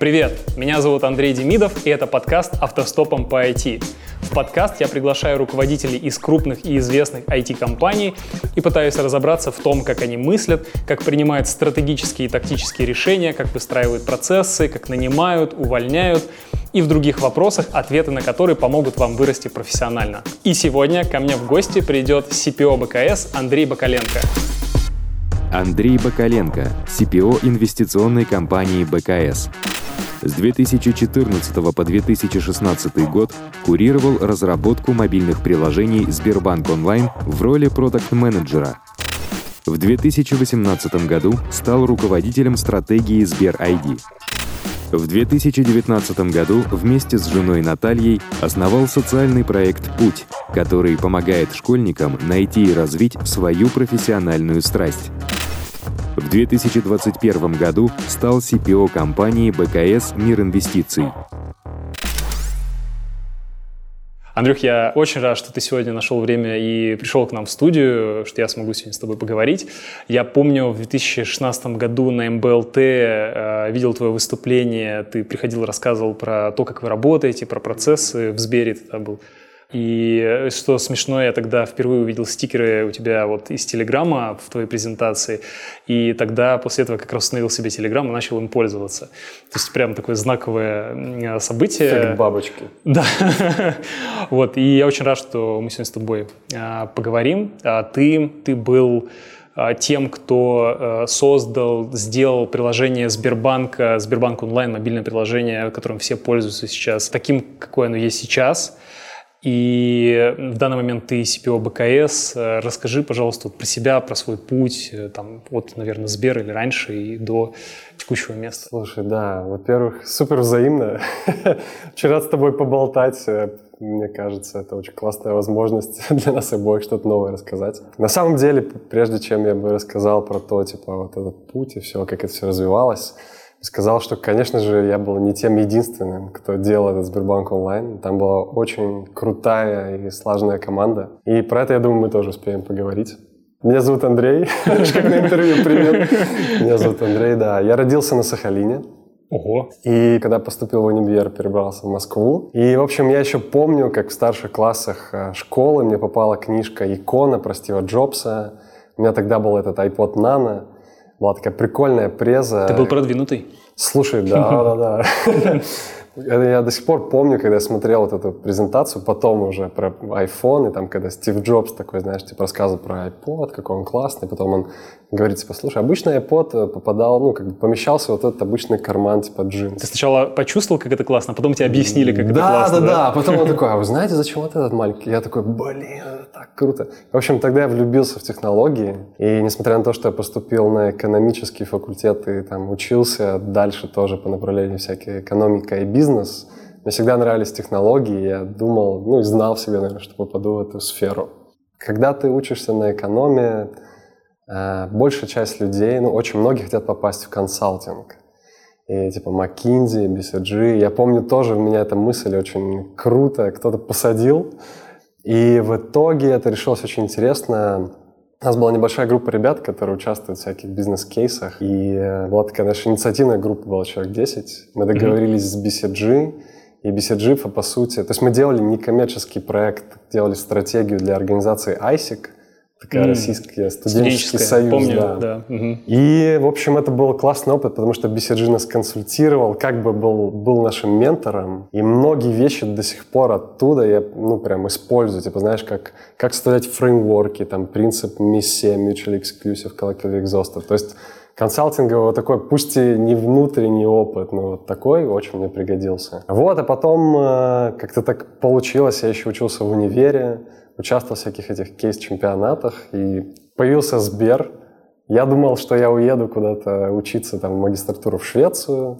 Привет, меня зовут Андрей Демидов, и это подкаст «Автостопом по IT». В подкаст я приглашаю руководителей из крупных и известных IT-компаний и пытаюсь разобраться в том, как они мыслят, как принимают стратегические и тактические решения, как выстраивают процессы, как нанимают, увольняют и в других вопросах, ответы на которые помогут вам вырасти профессионально. И сегодня ко мне в гости придет CPO БКС Андрей Бакаленко. Андрей Бакаленко, CPO инвестиционной компании БКС. С 2014 по 2016 год курировал разработку мобильных приложений Сбербанк Онлайн в роли продакт-менеджера. В 2018 году стал руководителем стратегии Сбер ID. В 2019 году вместе с женой Натальей основал социальный проект «Путь», который помогает школьникам найти и развить свою профессиональную страсть. В 2021 году стал CPO компании БКС «Мир инвестиций». Андрюх, я очень рад, что ты сегодня нашел время и пришел к нам в студию, что я смогу сегодня с тобой поговорить. Я помню, в 2016 году на МБЛТ э, видел твое выступление, ты приходил, рассказывал про то, как вы работаете, про процессы в Сбере, тогда был и что смешно, я тогда впервые увидел стикеры у тебя вот из Телеграма в твоей презентации, и тогда после этого как раз установил себе Телеграм и начал им пользоваться. То есть прям такое знаковое событие. Эффект бабочки. Да. вот, и я очень рад, что мы сегодня с тобой а, поговорим. А ты, ты был а, тем, кто создал, сделал приложение Сбербанка, Сбербанк онлайн, мобильное приложение, которым все пользуются сейчас, таким, какое оно есть сейчас – и в данный момент ты CPO БКС. Расскажи, пожалуйста, про себя, про свой путь, э, там, от, наверное, Сбер или раньше и до текущего места. Слушай, да, во-первых, супер взаимно. Вчера с тобой поболтать, э, мне кажется, это очень классная возможность для нас обоих что-то новое рассказать. На самом деле, прежде чем я бы рассказал про то, типа, вот этот путь и все, как это все развивалось, сказал, что, конечно же, я был не тем единственным, кто делал этот Сбербанк онлайн. Там была очень крутая и слаженная команда. И про это, я думаю, мы тоже успеем поговорить. Меня зовут Андрей. Как на интервью, привет. Меня зовут Андрей, да. Я родился на Сахалине. Ого. И когда поступил в универ, перебрался в Москву. И, в общем, я еще помню, как в старших классах э, школы мне попала книжка «Икона» про Стива Джобса. У меня тогда был этот iPod Nano. Была такая прикольная преза. Ты был продвинутый? Слушай, да, да, да. Это я до сих пор помню, когда я смотрел вот эту презентацию, потом уже про iPhone, и там, когда Стив Джобс такой, знаешь, типа рассказывал про iPod, какой он классный, потом он говорит, типа, слушай, обычно iPod э, попадал, ну, как бы помещался вот этот обычный карман, типа, джинс. Ты сначала почувствовал, как это классно, а потом тебе объяснили, как да, это классно, да? Да, да, а потом он такой, а вы знаете, зачем вот этот маленький? Я такой, блин, это так круто. В общем, тогда я влюбился в технологии, и несмотря на то, что я поступил на экономический факультет и там учился дальше тоже по направлению всякие экономика и бизнес, мне всегда нравились технологии, я думал, ну и знал себе, наверное, что попаду в эту сферу. Когда ты учишься на экономии, э, большая часть людей, ну, очень многие хотят попасть в консалтинг. И типа McKinsey, BCG. Я помню тоже, у меня эта мысль очень круто, кто-то посадил. И в итоге это решилось очень интересно. У нас была небольшая группа ребят, которые участвуют в всяких бизнес-кейсах. И э, была такая наша инициативная группа, была человек 10. Мы договорились mm-hmm. с BCG, и BCG, по сути, то есть мы делали некоммерческий проект, делали стратегию для организации ISIC, такая mm. российская студенческий союз. Помню, да. да. Угу. И, в общем, это был классный опыт, потому что BCG нас консультировал, как бы был, был нашим ментором. И многие вещи до сих пор оттуда я, ну, прям использую. Типа, знаешь, как, как составлять фреймворки, там, принцип миссия, mutual exclusive, collective exhaustive. То есть консалтинговый вот такой, пусть и не внутренний опыт, но вот такой очень мне пригодился. Вот, а потом э, как-то так получилось, я еще учился в универе, участвовал в всяких этих кейс-чемпионатах, и появился Сбер. Я думал, что я уеду куда-то учиться там, в магистратуру в Швецию,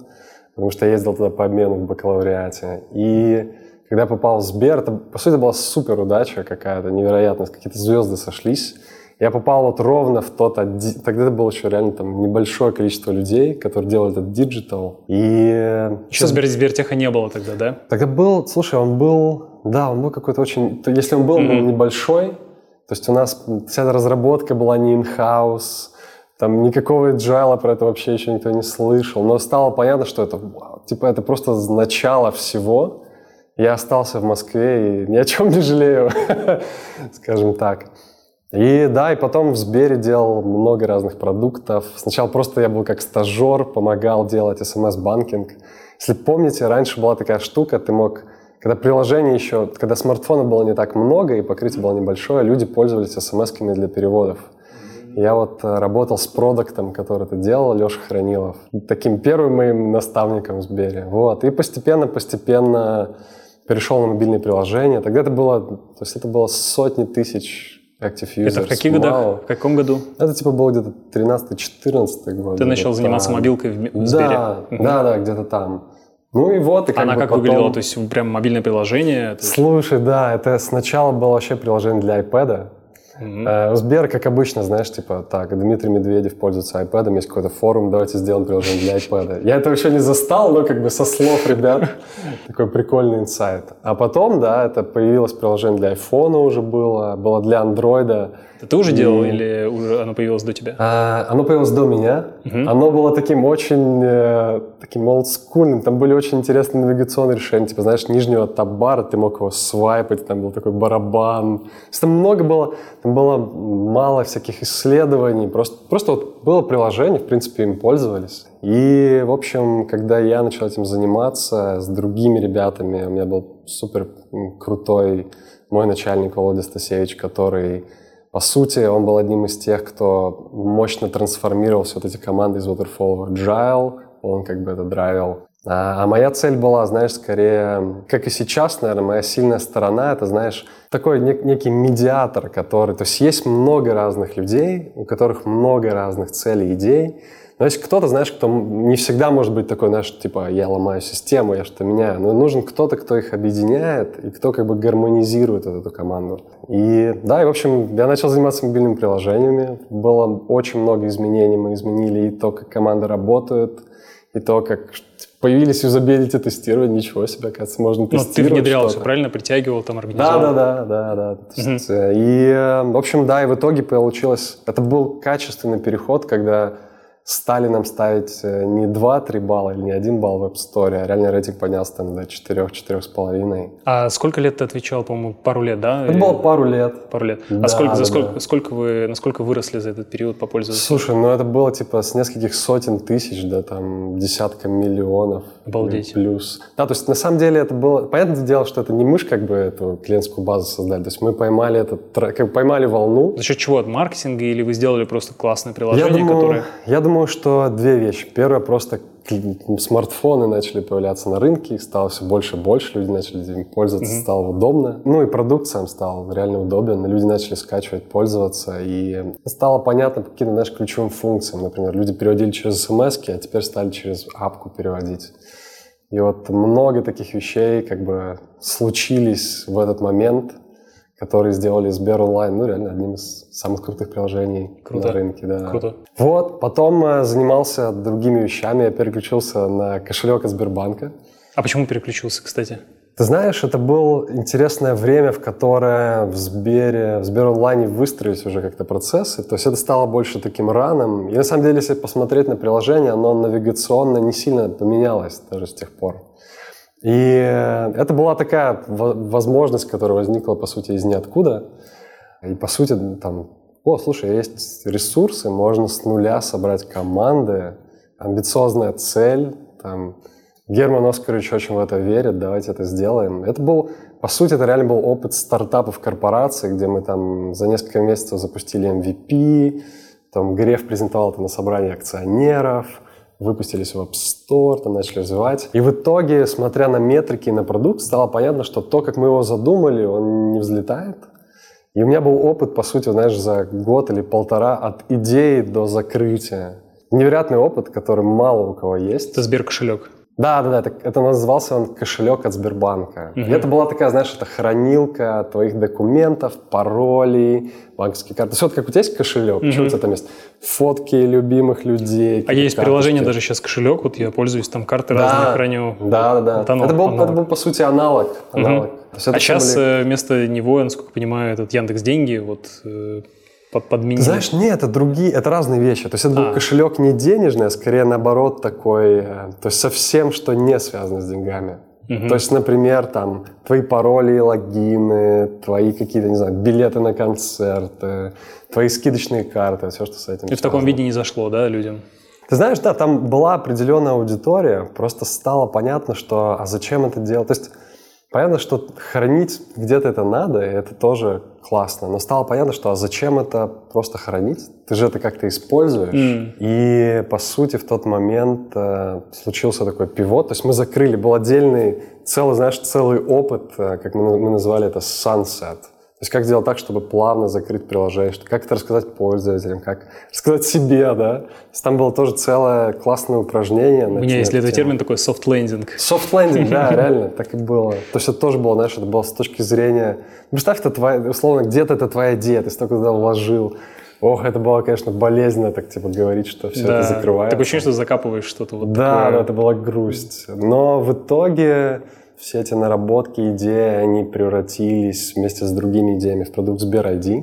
потому что я ездил туда по обмену в бакалавриате. И когда попал в Сбер, это, по сути, была супер удача какая-то, невероятность, какие-то звезды сошлись. Я попал вот ровно в тот... Тогда это было еще реально там небольшое количество людей, которые делали этот digital. И... Еще Сбер, Сбертеха не было тогда, да? Тогда был... Слушай, он был... Да, он был какой-то очень... Если он был, mm-hmm. он был небольшой. То есть у нас вся эта разработка была не in-house. Там никакого agile про это вообще еще никто не слышал. Но стало понятно, что это, типа, это просто начало всего. Я остался в Москве и ни о чем не жалею, скажем так. И да, и потом в Сбере делал много разных продуктов. Сначала просто я был как стажер, помогал делать смс-банкинг. Если помните, раньше была такая штука, ты мог, когда приложение еще, когда смартфонов было не так много и покрытие было небольшое, люди пользовались смс-ками для переводов. Я вот э, работал с продуктом, который это делал, Леша Хранилов, таким первым моим наставником в Сбере. Вот. И постепенно-постепенно перешел на мобильные приложения. Тогда это было, то есть это было сотни тысяч Active Users. Это в каких годах? В каком году? Это типа было где-то 13-14 год. Ты начал заниматься там. мобилкой в, в Сбере? Да, угу. да, да, где-то там. Ну и вот, и как Она бы как потом... выглядела? То есть прям мобильное приложение? Слушай, да, это сначала было вообще приложение для iPad. Mm-hmm. Сбер, как обычно, знаешь, типа, так, Дмитрий Медведев пользуется iPad, есть какой-то форум, давайте сделаем приложение для iPad. Я это еще не застал, но как бы со слов ребят, такой прикольный инсайт. А потом, да, это появилось приложение для iPhone уже было, было для Android. Это ты уже делал или уже оно появилось до тебя? А, оно появилось до меня. Угу. Оно было таким очень э, таким олдскульным. Там были очень интересные навигационные решения. Типа, знаешь, нижнего табара ты мог его свайпать, там был такой барабан. То есть, там много было, там было мало всяких исследований. Просто, просто вот было приложение, в принципе, им пользовались. И, в общем, когда я начал этим заниматься с другими ребятами, у меня был супер крутой мой начальник Володя Стасевич, который по сути, он был одним из тех, кто мощно трансформировал все вот эти команды из Waterfall в Agile, он как бы это драйвил. А, а моя цель была, знаешь, скорее, как и сейчас, наверное, моя сильная сторона, это, знаешь, такой нек- некий медиатор, который... То есть есть много разных людей, у которых много разных целей, идей, но есть кто-то, знаешь, кто не всегда может быть такой, знаешь, типа, я ломаю систему, я что-то меняю. Но нужен кто-то, кто их объединяет и кто как бы гармонизирует вот эту команду. И да, и в общем, я начал заниматься мобильными приложениями. Было очень много изменений. Мы изменили и то, как команда работает, и то, как появились юзабилити тестирования, ничего себе, оказывается, можно тестировать. Ну, ты внедрял все, правильно? Притягивал, там, организовал? Да, да, да, да, да. Uh И, э, в общем, да, и в итоге получилось... Это был качественный переход, когда стали нам ставить э, не 2-3 балла или не 1 балл в App Store, а реально рейтинг поднялся там до 4-4,5. А сколько лет ты отвечал, по-моему, пару лет, да? Это было пару лет. Пару лет. А да, сколько, за сколько, да. сколько вы, насколько выросли за этот период по пользователям? Слушай, ну это было типа с нескольких сотен тысяч до там десятка миллионов. Обалдеть. Плюс. Да, то есть на самом деле это было... Понятное дело, что это не мы как бы эту клиентскую базу создали. То есть мы поймали этот, как поймали волну. За счет чего? От маркетинга или вы сделали просто классное приложение, я думаю, которое... Я думаю, думаю, что две вещи. Первое, просто смартфоны начали появляться на рынке, их стало все больше и больше, люди начали им пользоваться, mm-hmm. стало удобно. Ну и продукт сам стал реально удобен, люди начали скачивать, пользоваться, и стало понятно по каким-то, знаешь, ключевым функциям. Например, люди переводили через смс а теперь стали через апку переводить. И вот много таких вещей как бы случились в этот момент, которые сделали Сбер онлайн, ну, реально одним из самых крутых приложений Круто. на рынке. Да. Круто. Вот, потом э, занимался другими вещами, я переключился на кошелек от Сбербанка. А почему переключился, кстати? Ты знаешь, это было интересное время, в которое в Сбере, в Сбер онлайне выстроились уже как-то процессы. То есть это стало больше таким раном. И на самом деле, если посмотреть на приложение, оно навигационно не сильно поменялось даже с тех пор. И это была такая возможность, которая возникла, по сути, из ниоткуда. И, по сути, там, о, слушай, есть ресурсы, можно с нуля собрать команды, амбициозная цель, там, Герман Оскарович очень в это верит, давайте это сделаем. Это был, по сути, это реально был опыт стартапов корпорации, где мы там за несколько месяцев запустили MVP, там Греф презентовал это на собрании акционеров, выпустились в App Store, там начали развивать. И в итоге, смотря на метрики и на продукт, стало понятно, что то, как мы его задумали, он не взлетает. И у меня был опыт, по сути, знаешь, за год или полтора от идеи до закрытия. Невероятный опыт, который мало у кого есть. Это Сберкошелек. Да, да, да, это, это назывался он кошелек от Сбербанка. Угу. И это была такая, знаешь, это хранилка твоих документов, паролей, банковские карты. Все, как у тебя есть кошелек, угу. что у тебя там есть? Фотки любимых людей. А есть приложение даже сейчас кошелек, вот я пользуюсь, там карты да, разные храню. Да, да, да. Вот оно, это, был, аналог. это был, по сути, аналог. аналог. Угу. а сейчас были... Э, вместо него, я, насколько понимаю, этот Яндекс Деньги, вот э, подменили? Знаешь, нет, это другие, это разные вещи. То есть это был а. кошелек не денежный, а скорее наоборот такой, э, то есть совсем, что не связано с деньгами. Угу. То есть, например, там твои пароли и логины, твои какие-то, не знаю, билеты на концерты, твои скидочные карты, все, что с этим. И в таком виде не зашло, да, людям? Ты знаешь, да, там была определенная аудитория, просто стало понятно, что а зачем это делать. То есть Понятно, что хранить где-то это надо, и это тоже классно. Но стало понятно, что а зачем это просто хранить? Ты же это как-то используешь. Mm. И, по сути, в тот момент э, случился такой пивот. То есть мы закрыли, был отдельный, целый, знаешь, целый опыт, э, как мы, мы назвали это, sunset. То есть как сделать так, чтобы плавно закрыть приложение, как это рассказать пользователям, как рассказать себе, да. То есть там было тоже целое классное упражнение. У меня есть для этого термин такой soft-landing. Soft-landing, да, реально, так и было. То есть это тоже было, знаешь, это было с точки зрения... Представь, это твоя, условно, где-то это твоя идея, ты столько туда вложил. Ох, это было, конечно, болезненно так типа говорить, что все да. это закрывается. Такое ощущение, что закапываешь что-то вот да, такое. Да, это была грусть. Но в итоге все эти наработки, идеи, они превратились вместе с другими идеями в продукт Сбер ID,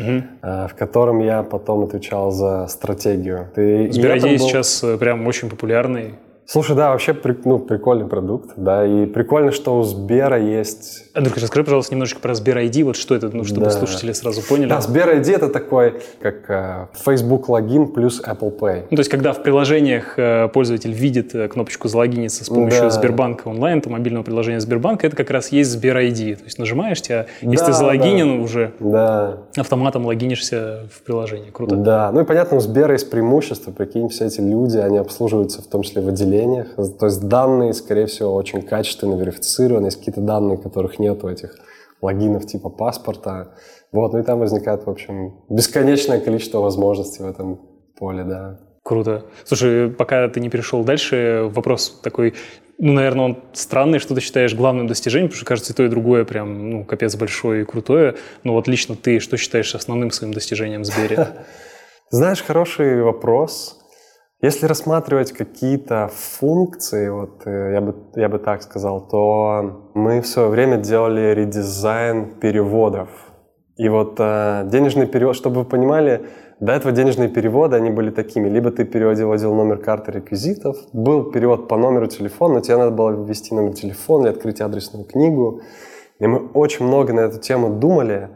угу. в котором я потом отвечал за стратегию. Сбер ID был... сейчас э, прям очень популярный. Слушай, да, вообще ну, прикольный продукт, да, и прикольно, что у Сбера есть... Андрюх, расскажи, пожалуйста, немножечко про Сбер ID, вот что это, ну, чтобы да. слушатели сразу поняли. Да, Сбер ID это такой, как э, Facebook логин плюс Apple Pay. Ну, то есть, когда в приложениях э, пользователь видит э, кнопочку залогиниться с помощью да. Сбербанка онлайн, то мобильного приложения Сбербанка, это как раз есть Сбер ID. То есть, нажимаешь тебя, если да, ты залогинен да. уже, да. автоматом логинишься в приложение. Круто. Да, ну и понятно, у Сбера есть преимущество, прикинь, все эти люди, они обслуживаются в том числе в отделении отделениях. То есть данные, скорее всего, очень качественно верифицированы. Есть какие-то данные, которых нет у этих логинов типа паспорта. Вот, ну и там возникает, в общем, бесконечное количество возможностей в этом поле, да. Круто. Слушай, пока ты не перешел дальше, вопрос такой, ну, наверное, он странный, что ты считаешь главным достижением, потому что, кажется, и то, и другое прям, ну, капец большое и крутое. Но вот лично ты что считаешь основным своим достижением в Сбере? Знаешь, хороший вопрос. Если рассматривать какие-то функции, вот э, я бы, я бы так сказал, то мы в свое время делали редизайн переводов. И вот э, денежный перевод, чтобы вы понимали, до этого денежные переводы, они были такими. Либо ты переводил, номер карты реквизитов, был перевод по номеру телефона, но тебе надо было ввести номер телефона или открыть адресную книгу. И мы очень много на эту тему думали.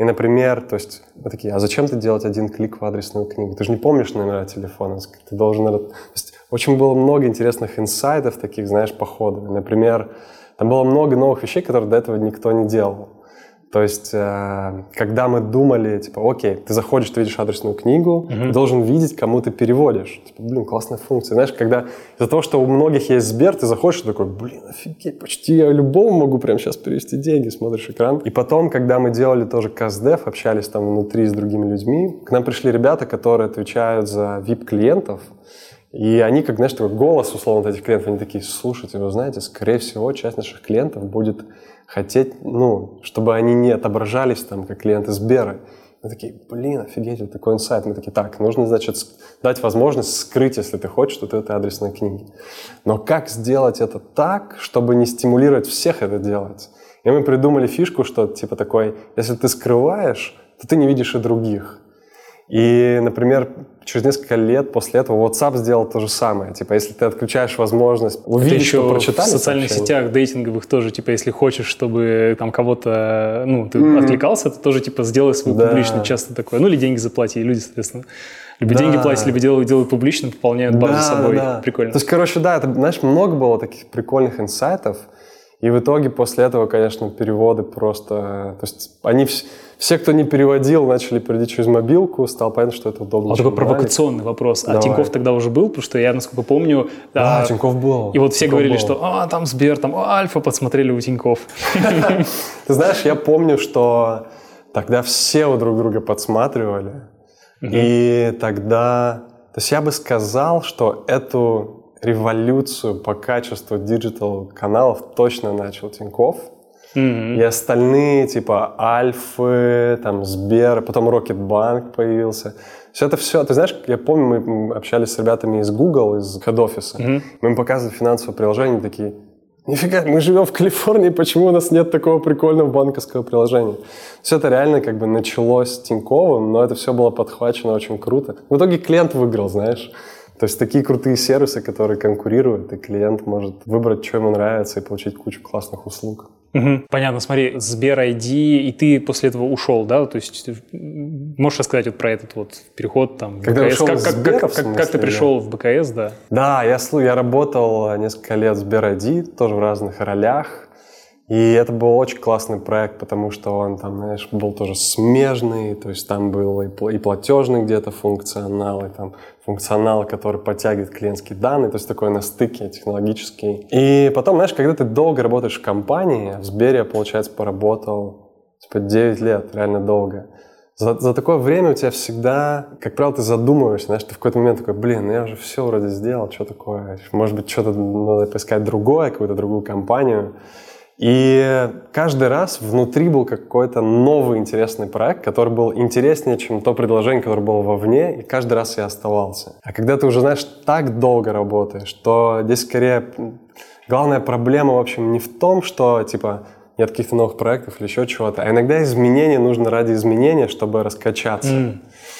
И, например, то есть мы такие, а зачем ты делать один клик в адресную книгу? Ты же не помнишь номера телефона, ты должен... То есть очень было много интересных инсайдов таких, знаешь, по ходу. Например, там было много новых вещей, которые до этого никто не делал. То есть, э, когда мы думали, типа, окей, ты заходишь, ты видишь адресную книгу, uh-huh. ты должен видеть, кому ты переводишь. Типа, блин, классная функция. Знаешь, когда из-за того, что у многих есть Сбер, ты заходишь и такой, блин, офигеть, почти я любому могу прямо сейчас перевести деньги, смотришь экран. И потом, когда мы делали тоже CastDev, общались там внутри с другими людьми, к нам пришли ребята, которые отвечают за VIP-клиентов, и они, как, знаешь, такой голос, условно, этих клиентов, они такие, слушайте, вы знаете, скорее всего, часть наших клиентов будет хотеть, ну, чтобы они не отображались там, как клиенты Сбера. Мы такие, блин, офигеть, вот такой инсайт. Мы такие, так, нужно, значит, дать возможность скрыть, если ты хочешь, вот этой адресной книги. Но как сделать это так, чтобы не стимулировать всех это делать? И мы придумали фишку, что типа такой, если ты скрываешь, то ты не видишь и других. И, например, через несколько лет после этого WhatsApp сделал то же самое. Типа, если ты отключаешь возможность увидеть, Это еще что прочитали. в социальных сообщение. сетях дейтинговых тоже, типа, если хочешь, чтобы там кого-то, ну, ты mm-hmm. отвлекался, то тоже, типа, сделай свой да. публичный часто такое. Ну, или деньги заплати, и люди, соответственно, либо да. деньги платят, либо делают, делают публично, пополняют базу да, собой. Да. Прикольно. То есть, короче, да, это, знаешь, много было таких прикольных инсайтов. И в итоге после этого, конечно, переводы просто... То есть они все, кто не переводил, начали переводить через мобилку, стало понятно, что это удобно. А такой провокационный вопрос. Давай. А Тиньков тогда уже был? Потому что я, насколько помню... Да, а, Тиньков был. И вот все Тиньков говорили, был. что а, там Сбер, там Альфа подсмотрели у Тиньков. Ты знаешь, я помню, что тогда все у друг друга подсматривали. И тогда... То есть я бы сказал, что эту революцию по качеству digital каналов точно начал Тиньков. Mm-hmm. И остальные, типа Альфы, там Сбер, потом Рокетбанк появился. Все это все, ты знаешь, я помню, мы общались с ребятами из Google, из хед-офиса. Mm-hmm. Мы им показывали финансовое приложение, такие, нифига, мы живем в Калифорнии, почему у нас нет такого прикольного банковского приложения? Все это реально как бы началось с Тиньковым, но это все было подхвачено очень круто. В итоге клиент выиграл, знаешь. То есть такие крутые сервисы, которые конкурируют, и клиент может выбрать, что ему нравится, и получить кучу классных услуг. Угу. Понятно, смотри, Сбер ID, и ты после этого ушел, да? То есть можешь рассказать вот про этот вот переход там Когда БКС? ушел как, как, Сбера, как, как, как ты пришел в БКС, да? Да, я, я работал несколько лет в Сбер ID, тоже в разных ролях. И это был очень классный проект, потому что он там, знаешь, был тоже смежный, то есть там был и, пл- и платежный где-то функционал, и там функционал, который подтягивает клиентские данные, то есть такой на стыке технологический. И потом, знаешь, когда ты долго работаешь в компании, в Сбере я, получается, поработал типа 9 лет, реально долго. За, за такое время у тебя всегда, как правило, ты задумываешься, знаешь, ты в какой-то момент такой, блин, ну я уже все вроде сделал, что такое? Может быть, что-то надо поискать другое, какую-то другую компанию. И каждый раз внутри был какой-то новый интересный проект, который был интереснее, чем то предложение, которое было вовне, и каждый раз я оставался. А когда ты уже, знаешь, так долго работаешь, то здесь скорее главная проблема, в общем, не в том, что, типа, нет каких-то новых проектов или еще чего-то, а иногда изменения нужно ради изменения, чтобы раскачаться.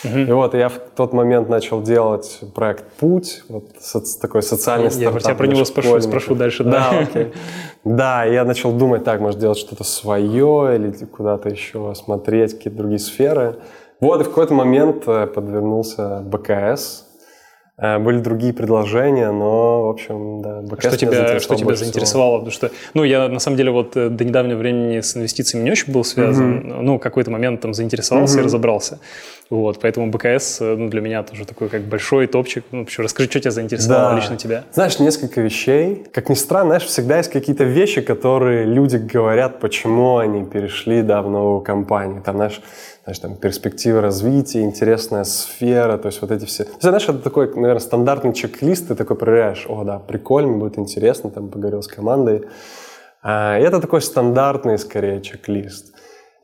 М. И вот я в тот момент начал делать проект «Путь», вот соц- такой социальный Я стартап про тебя про него спрошу, спрошу дальше, Да, да. окей. Да, я начал думать, так, может делать что-то свое или куда-то еще смотреть, какие-то другие сферы. Вот, и в какой-то момент э, подвернулся БКС. Э, Были другие предложения, но, в общем, да, БКС Что тебя, что тебя больше всего. заинтересовало? Потому что, ну, я на самом деле вот э, до недавнего времени с инвестициями не очень был связан. Ну, какой-то момент там заинтересовался и разобрался. Вот, поэтому БКС, э, ну, для меня тоже такой как большой топчик. Ну, вообще, расскажи, что тебя заинтересовало Да. лично тебя? Знаешь, несколько вещей. Как ни странно, знаешь, всегда есть какие-то вещи, которые люди говорят, почему они перешли, да, в новую компанию. Там, знаешь, знаешь, там перспективы развития, интересная сфера, то есть вот эти все. То есть, знаешь, это такой, наверное, стандартный чек-лист, ты такой проверяешь, о, да, прикольно, будет интересно, там, поговорил с командой. А, это такой стандартный, скорее, чек-лист.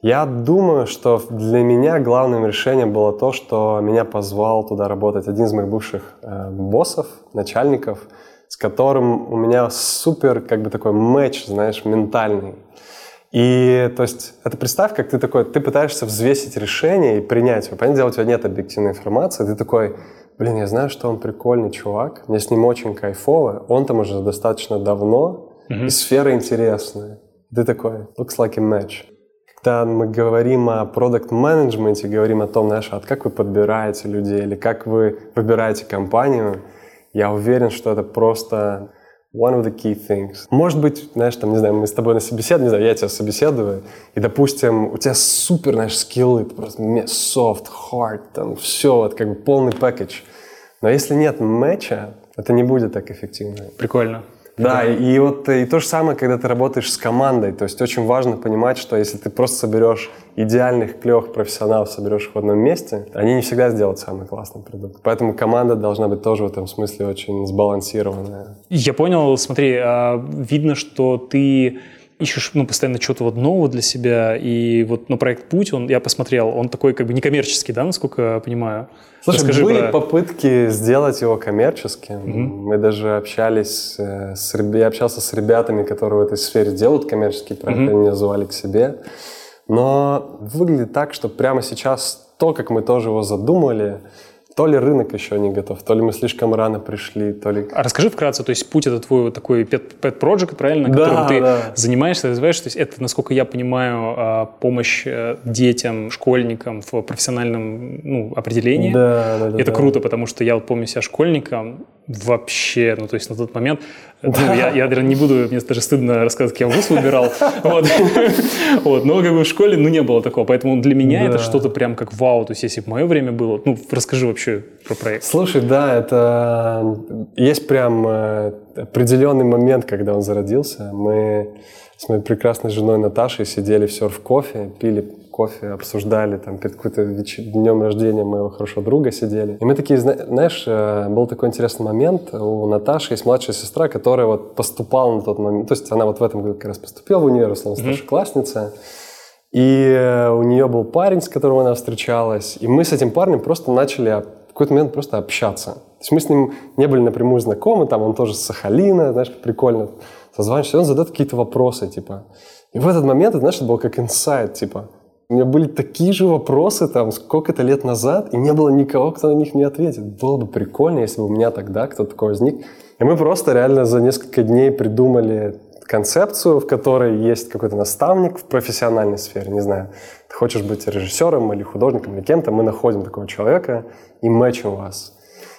Я думаю, что для меня главным решением было то, что меня позвал туда работать один из моих бывших э, боссов, начальников, с которым у меня супер, как бы такой матч, знаешь, ментальный. И, то есть, это представь, как ты такой, ты пытаешься взвесить решение и принять его. Понятное дело, у тебя нет объективной информации, ты такой, блин, я знаю, что он прикольный чувак, мне с ним очень кайфово, он там уже достаточно давно, и сфера интересная. Ты такой, looks like a match. Когда мы говорим о продукт менеджменте говорим о том, знаешь, а как вы подбираете людей или как вы выбираете компанию, я уверен, что это просто one of the key things. Может быть, знаешь, там, не знаю, мы с тобой на собеседовании, не знаю, я тебя собеседую, и, допустим, у тебя супер, знаешь, скиллы, просто soft, hard, там, все, вот как бы полный пакетч. Но если нет матча, это не будет так эффективно. Прикольно. Да, и, и вот э, и то же самое, когда ты работаешь с командой. То есть очень важно понимать, что если ты просто соберешь идеальных, клевых профессионалов, соберешь их в одном месте, они не всегда сделают самый классный продукт. Поэтому команда должна быть тоже в этом смысле очень сбалансированная. Я понял, смотри, а, видно, что ты ищешь ну, постоянно что-то вот нового для себя, и вот ну, проект «Путь», он, я посмотрел, он такой как бы некоммерческий, да, насколько я понимаю? Слушай, Расскажи были про- попытки сделать его коммерческим. Мы даже общались э, с я общался с ребятами, которые в этой сфере делают коммерческие проекты, они меня звали к себе. Но выглядит так, что прямо сейчас то, как мы тоже его задумали, то ли рынок еще не готов, то ли мы слишком рано пришли, то ли... А расскажи вкратце, то есть «Путь» — это твой вот такой pet, pet project, правильно, Да, которым ты да. занимаешься, развиваешь, то есть это, насколько я понимаю, а, помощь э, детям, школьникам в профессиональном ну, определении. Да, да, да, Это да. круто, потому что я вот помню себя школьником, вообще, ну, то есть на тот момент, ну, я, я, наверное, не буду, мне даже стыдно рассказывать, как я вуз выбирал, вот. Вот, но как бы в школе, ну, не было такого, поэтому для меня это Да. что-то прям как вау, то есть если бы мое время было, ну, расскажи вообще про проект. Слушай, да, это есть прям э, определенный момент, когда он зародился. Мы с моей прекрасной женой Наташей сидели в серф-кофе, пили кофе, обсуждали там перед каким-то веч- днем рождения моего хорошего друга сидели. И мы такие, зна- знаешь, э, был такой интересный момент. У Наташи есть младшая сестра, которая вот поступала на тот момент. То есть она вот в этом году как раз поступила в универ, условно, старшеклассница. И э, у нее был парень, с которым она встречалась. И мы с этим парнем просто начали в какой-то момент просто общаться. То есть мы с ним не были напрямую знакомы, там он тоже с Сахалина, знаешь, прикольно созваниваешься, он задает какие-то вопросы, типа. И в этот момент, знаешь, это было как инсайт, типа. У меня были такие же вопросы там сколько-то лет назад, и не было никого, кто на них не ответит. Было бы прикольно, если бы у меня тогда кто-то такой возник. И мы просто реально за несколько дней придумали концепцию, в которой есть какой-то наставник в профессиональной сфере, не знаю, ты хочешь быть режиссером или художником или кем-то, мы находим такого человека и мэчим вас.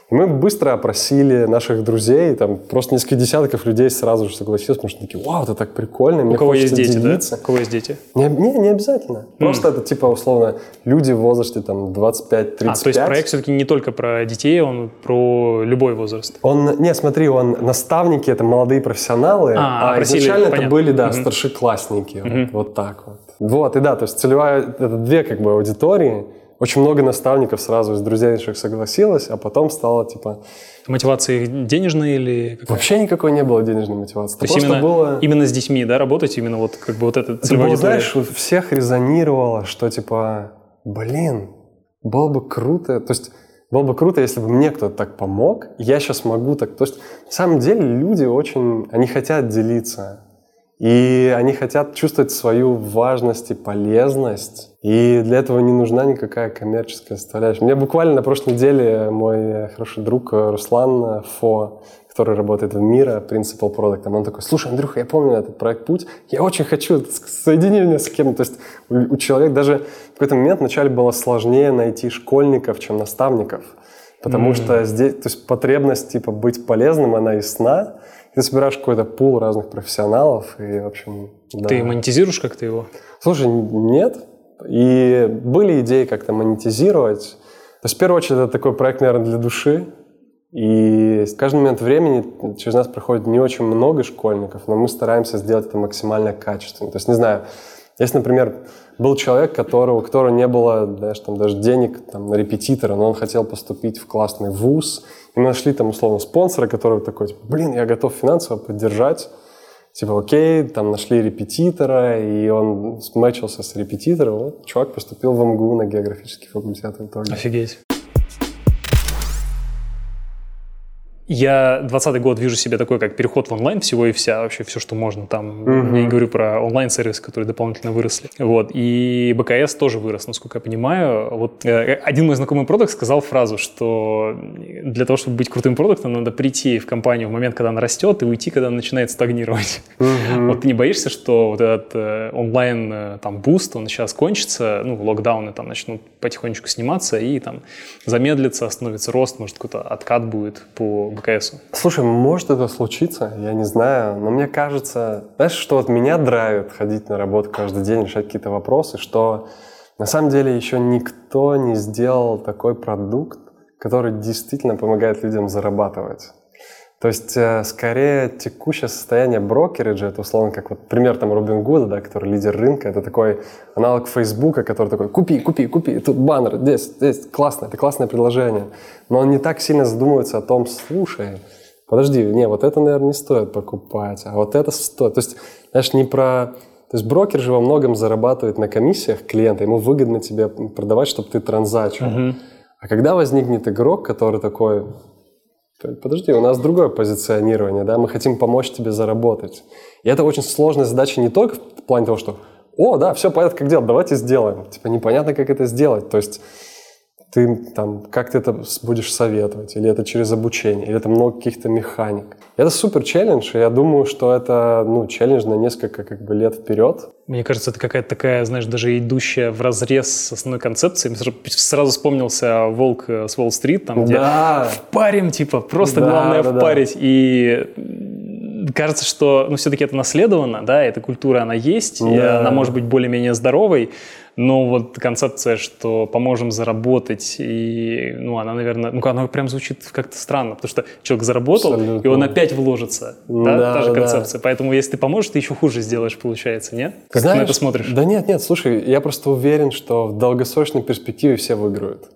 И мы быстро опросили наших друзей, там просто несколько десятков людей сразу же согласились, потому что такие, вау, это так прикольно, мне У кого есть дети, делиться. да? У кого есть дети? Не, не, не обязательно. Mm. Просто это типа условно люди в возрасте там 25-35. А, то есть проект все-таки не только про детей, он про любой возраст? Он, не, смотри, он наставники, это молодые профессионалы, а, а изначально понятно. это были, да, mm-hmm. старшеклассники, mm-hmm. вот, вот так вот. Вот, и да, то есть целевая, это две как бы аудитории, очень много наставников сразу из друзей наших согласилось, а потом стало типа... Мотивация денежная или какая? Вообще никакой не было денежной мотивации. То есть именно, было... именно с детьми, да, работать? Именно вот как бы вот это целевая было, знаешь, у всех резонировало, что типа, блин, было бы круто, то есть было бы круто, если бы мне кто-то так помог, я сейчас могу так... То есть на самом деле люди очень, они хотят делиться. И они хотят чувствовать свою важность и полезность. И для этого не нужна никакая коммерческая составляющая. Мне буквально на прошлой неделе мой хороший друг Руслан Фо, который работает в Мира, Principal Product, он такой, слушай, Андрюха, я помню этот проект «Путь», я очень хочу, соедини меня с кем-то. То есть у, человека даже в какой-то момент вначале было сложнее найти школьников, чем наставников. Потому mm-hmm. что здесь, то есть потребность типа быть полезным, она из сна, ты собираешь какой-то пул разных профессионалов, и, в общем, да. Ты монетизируешь как-то его? Слушай, нет. И были идеи как-то монетизировать. То есть, в первую очередь, это такой проект, наверное, для души. И в каждый момент времени через нас проходит не очень много школьников, но мы стараемся сделать это максимально качественно. То есть, не знаю, если, например, был человек, которого, которого не было, знаешь, там, даже денег там, на репетитора, но он хотел поступить в классный вуз, и мы нашли там условно спонсора, который такой, типа, блин, я готов финансово поддержать. Типа, окей, там нашли репетитора, и он смычился с репетитором. Вот, чувак поступил в МГУ на географический факультет в итоге. Офигеть. Я 20 год вижу себе такой, как переход в онлайн всего и вся, вообще все, что можно там. Mm-hmm. Я не говорю про онлайн-сервисы, которые дополнительно выросли. Вот. И БКС тоже вырос, насколько я понимаю. Вот э, один мой знакомый продакт сказал фразу, что для того, чтобы быть крутым продактом, надо прийти в компанию в момент, когда она растет, и уйти, когда она начинает стагнировать. Mm-hmm. Вот ты не боишься, что вот этот э, онлайн э, там boost, он сейчас кончится, ну, локдауны там начнут потихонечку сниматься, и там замедлится, остановится рост, может, какой-то откат будет по БКС? Слушай, может это случиться, я не знаю, но мне кажется, знаешь, что от меня драйвит ходить на работу каждый день, решать какие-то вопросы, что на самом деле еще никто не сделал такой продукт, который действительно помогает людям зарабатывать. То есть, э, скорее, текущее состояние брокериджа, это условно как вот пример там Робин Гуда, да, который лидер рынка, это такой аналог Фейсбука, который такой, купи, купи, купи, тут баннер, здесь, здесь, классно, это классное предложение. Но он не так сильно задумывается о том, слушай, подожди, не, вот это, наверное, не стоит покупать, а вот это стоит. То есть, знаешь, не про... То есть брокер же во многом зарабатывает на комиссиях клиента, ему выгодно тебе продавать, чтобы ты транзачил. Uh-huh. А когда возникнет игрок, который такой, Подожди, у нас другое позиционирование, да, мы хотим помочь тебе заработать. И это очень сложная задача не только в плане того, что «О, да, все понятно, как делать, давайте сделаем». Типа непонятно, как это сделать. То есть ты там, как ты это будешь советовать, или это через обучение, или это много каких-то механик. Это супер челлендж, и я думаю, что это, ну, челлендж на несколько как бы лет вперед. Мне кажется, это какая-то такая, знаешь, даже идущая в разрез с основной концепцией. Мне сразу вспомнился «Волк э, с Уолл-стрит», там, где да. впарим, типа, просто да, главное да, впарить. Да. И кажется, что, ну, все-таки это наследовано, да, эта культура, она есть, да. и она может быть более-менее здоровой, но вот концепция, что поможем заработать, и, ну, она, наверное, ну, она прям звучит как-то странно, потому что человек заработал, Абсолютно. и он опять вложится, да, да та же концепция. Да. Поэтому если ты поможешь, ты еще хуже сделаешь, получается, нет? Как Знаешь, ты на это смотришь? Да нет, нет, слушай, я просто уверен, что в долгосрочной перспективе все выиграют.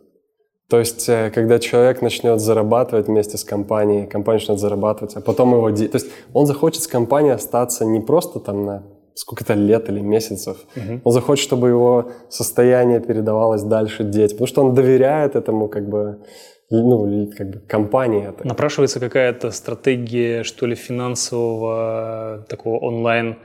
То есть, э, когда человек начнет зарабатывать вместе с компанией, компания начнет зарабатывать, а потом его... То есть, он захочет с компанией остаться не просто там на сколько-то лет или месяцев. Угу. Он захочет, чтобы его состояние передавалось дальше детям, потому что он доверяет этому как бы ну, как бы компании. Напрашивается какая-то стратегия, что ли, финансового такого онлайн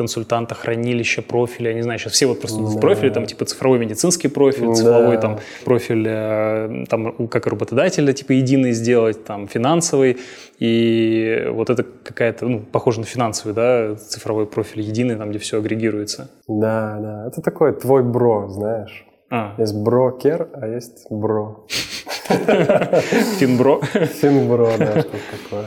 консультанта, хранилища, профиля, я не знаю, сейчас все вот просто да. в профиле, там, типа, цифровой медицинский профиль, цифровой, да. там, профиль, э, там, как работодателя, типа, единый сделать, там, финансовый, и вот это какая-то, ну, похоже на финансовый, да, цифровой профиль единый, там, где все агрегируется. Да, да, это такой твой бро, знаешь. А. Есть брокер, а есть бро. Финбро. Финбро, да, что такое.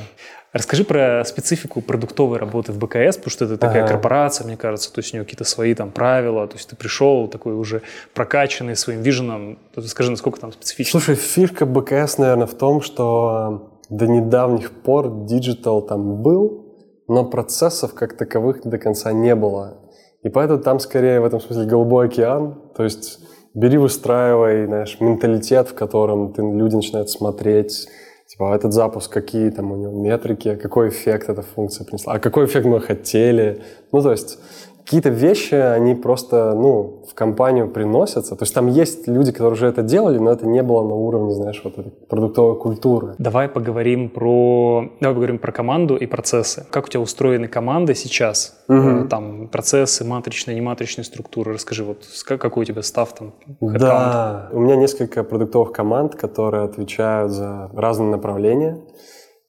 Расскажи про специфику продуктовой работы в БКС, потому что это такая ага. корпорация, мне кажется, то есть у нее какие-то свои там правила, то есть ты пришел такой уже прокачанный своим vision ом, скажи, насколько там специфично? Слушай, фишка БКС, наверное, в том, что до недавних пор digital там был, но процессов как таковых до конца не было. И поэтому там скорее в этом смысле голубой океан, то есть бери, выстраивай, знаешь, менталитет, в котором ты, люди начинают смотреть, Типа, этот запуск, какие там у него метрики, какой эффект эта функция принесла, а какой эффект мы хотели. Ну, то есть какие-то вещи, они просто, ну, в компанию приносятся. То есть там есть люди, которые уже это делали, но это не было на уровне, знаешь, вот этой продуктовой культуры. Давай поговорим про, давай поговорим про команду и процессы. Как у тебя устроены команды сейчас? Угу. Там процессы, матричные, нематричные структуры. Расскажи, вот какой у тебя став там? Да, у меня несколько продуктовых команд, которые отвечают за разные направления.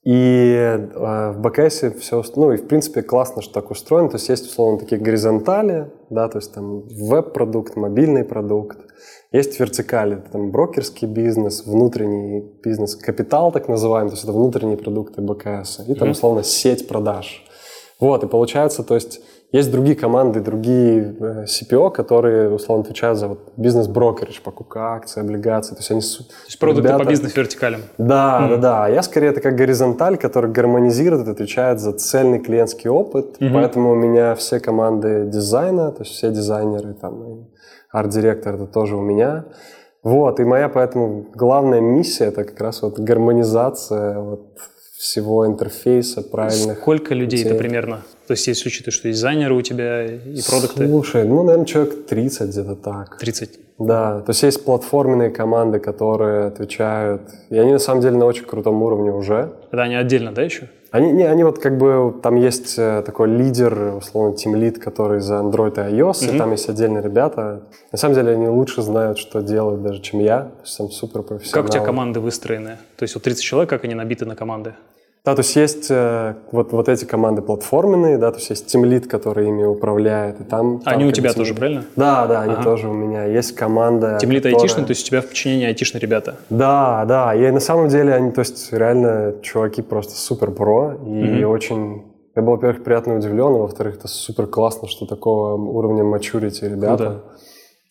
И э, в БКСе все, ну и в принципе классно, что так устроено. То есть есть условно такие горизонтали, да, то есть там веб-продукт, мобильный продукт. Есть вертикали, там брокерский бизнес, внутренний бизнес, капитал так называемый, то есть это внутренние продукты БКС. И там условно сеть продаж. Вот, и получается, то есть есть другие команды, другие э, CPO, которые, условно, отвечают за вот, бизнес-брокеридж, покупка акций, облигаций. То есть они... То есть продукты ребята... по бизнес-вертикалям. Да, mm. да, да. Я скорее это как горизонталь, который гармонизирует, отвечает за цельный клиентский опыт. Mm-hmm. Поэтому у меня все команды дизайна, то есть все дизайнеры, там, арт-директор, это тоже у меня. Вот, и моя поэтому главная миссия это как раз вот гармонизация вот всего интерфейса правильных. Сколько людей это примерно? То есть если учитывать, что дизайнеры у тебя и продукты? Слушай, ну, наверное, человек 30 где-то так. 30? Да, то есть есть платформенные команды, которые отвечают, и они на самом деле на очень крутом уровне уже. Это они отдельно, да, еще? Они, не, они вот как бы, там есть э, такой лидер, условно, тимлид, который за Android и iOS, mm-hmm. и там есть отдельные ребята. На самом деле они лучше знают, что делают даже, чем я. То есть там супер профессионалы. Как у тебя команды выстроены? То есть вот 30 человек, как они набиты на команды? Да, то есть есть э, вот, вот эти команды платформенные, да, то есть есть тимлит, который ими управляет, и там... там они у тебя тоже, правильно? Да, да, они ага. тоже у меня. Есть команда, Тимлит которая... айтишный, то есть у тебя в подчинении айтишные ребята? Да, да, и на самом деле они, то есть реально чуваки просто супер про, и mm-hmm. очень... Я был, во-первых, приятно удивлен, а во-вторых, это супер классно, что такого уровня maturity ребята. Круто.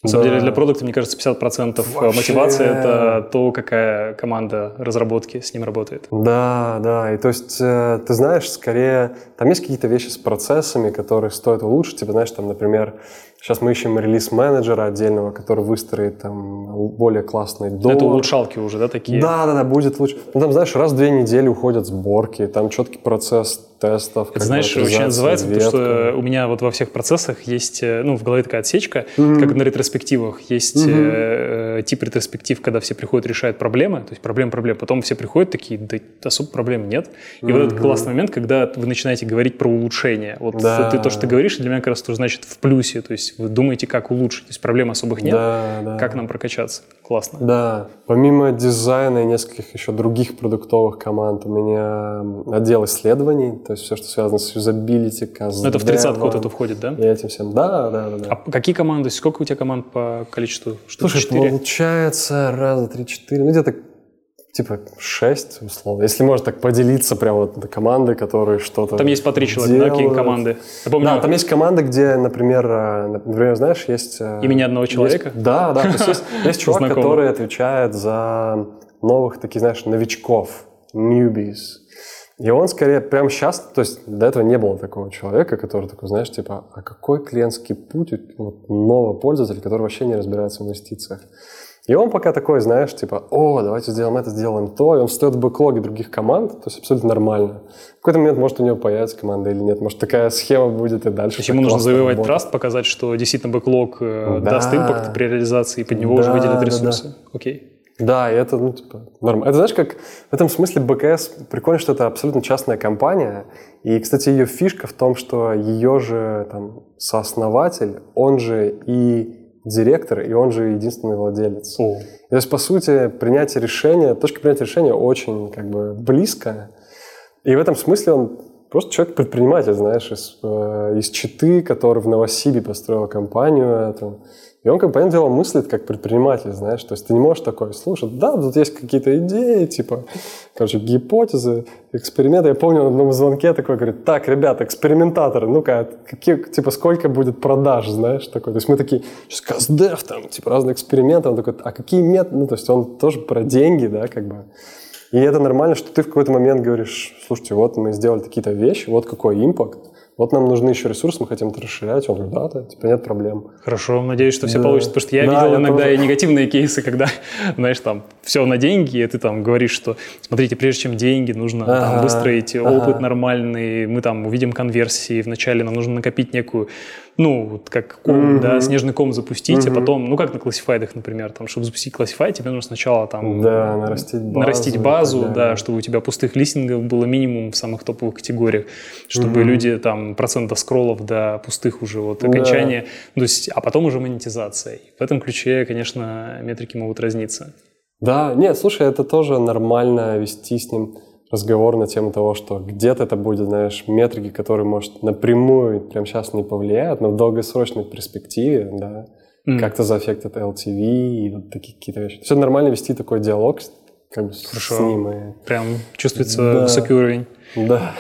На самом деле для продукта, мне кажется, 50% Вообще... мотивации – это то, какая команда разработки с ним работает. Да, да. И то есть, э, ты знаешь, скорее, там есть какие-то вещи с процессами, которые стоит улучшить. Типа, знаешь, там, например, Сейчас мы ищем релиз-менеджера отдельного, который выстроит там более классный дом. Это улучшалки уже, да, такие? Да, да, да, будет лучше. Ну, там, знаешь, раз в две недели уходят сборки, там четкий процесс тестов. Это, знаешь, очень называется, ветка. потому что у меня вот во всех процессах есть, э, ну, в голове такая отсечка, mm-hmm. как на ретроспективах. Есть mm-hmm. э, тип ретроспектив, когда все приходят, решают проблемы, то есть проблем, проблем. Потом все приходят такие, да особо проблем нет. И mm-hmm. вот этот классный момент, когда вы начинаете говорить про улучшение. Вот да. ты, то, что ты говоришь, для меня как раз тоже значит в плюсе. То есть вы думаете, как улучшить. То есть проблем особых нет. Да, да. Как нам прокачаться? Классно. Да. Помимо дизайна и нескольких еще других продуктовых команд, у меня отдел исследований, то есть все, что связано с юзабилити, каздевом. Это в тридцатку вот это входит, да? И этим всем. Да, да, да. да. А какие команды? Сколько у тебя команд по количеству? Штук Слушай, 4? получается раза три-четыре, ну где-то типа шесть, условно. Если можно так поделиться прямо вот на команды, которые что-то Там есть по три человека, да, какие команды? Я помню, да, там есть команды, где, например, э, например, знаешь, есть... Э, Имени одного человека? Есть, да, да. То есть есть, есть чувак, который отвечает за новых таких, знаешь, новичков, newbies. И он скорее прямо сейчас, то есть до этого не было такого человека, который такой, знаешь, типа, а какой клиентский путь у вот, нового пользователя, который вообще не разбирается в инвестициях? И он пока такой, знаешь, типа, о, давайте сделаем это, сделаем то, и он встает в бэклоге других команд, то есть абсолютно нормально. В какой-то момент, может, у него появится команда или нет, может, такая схема будет и дальше. То есть ему нужно завоевать работает. траст, показать, что действительно бэклог э, да. даст импакт при реализации, и под него да, уже выделят ресурсы. Да, да. Окей. Да, и это, ну, типа, нормально. Это, знаешь, как в этом смысле БКС прикольно, что это абсолютно частная компания. И, кстати, ее фишка в том, что ее же там сооснователь, он же и директор, и он же единственный владелец. О. То есть, по сути, принятие решения, точка принятия решения очень как бы близкая. И в этом смысле он просто человек-предприниматель, знаешь, из, э, из Читы, который в Новосибе построил компанию. Это, и он, как понятное дело, мыслит как предприниматель, знаешь. То есть ты не можешь такой слушать, да, тут есть какие-то идеи, типа, короче, гипотезы, эксперименты. Я помню на одном звонке такой, говорит, так, ребята, экспериментаторы, ну-ка, какие, типа, сколько будет продаж, знаешь, такой. То есть мы такие, сейчас каздев, там, типа, разные эксперименты. Он такой, а какие методы? Ну, то есть он тоже про деньги, да, как бы. И это нормально, что ты в какой-то момент говоришь, слушайте, вот мы сделали какие-то вещи, вот какой импакт вот нам нужны еще ресурсы, мы хотим это расширять. Он говорит, да, да, типа нет проблем. Хорошо, надеюсь, что все да. получится, потому что я да, видел я иногда тоже. и негативные кейсы, когда, знаешь, там, все на деньги, и ты там говоришь, что, смотрите, прежде чем деньги, нужно ага, там, выстроить ага. опыт нормальный, мы там увидим конверсии, вначале нам нужно накопить некую ну, вот как ком, mm-hmm. да, снежный ком запустить, mm-hmm. а потом, ну, как на классифайдах, например, там, чтобы запустить классифай, тебе нужно сначала там... Да, нарастить базу. Нарастить базу, да, чтобы у тебя пустых листингов было минимум в самых топовых категориях, чтобы mm-hmm. люди там процентов скроллов до пустых уже вот окончания, да. то есть, а потом уже монетизация. И в этом ключе, конечно, метрики могут разниться. Да, нет, слушай, это тоже нормально вести с ним разговор на тему того, что где-то это будет, знаешь, метрики, которые, может, напрямую прямо сейчас не повлияют, но в долгосрочной перспективе, да, mm. как-то заэффектят LTV и вот такие какие-то вещи. Все нормально вести такой диалог как бы Хорошо. с ним. И... Прям чувствуется да. высокий уровень. Да.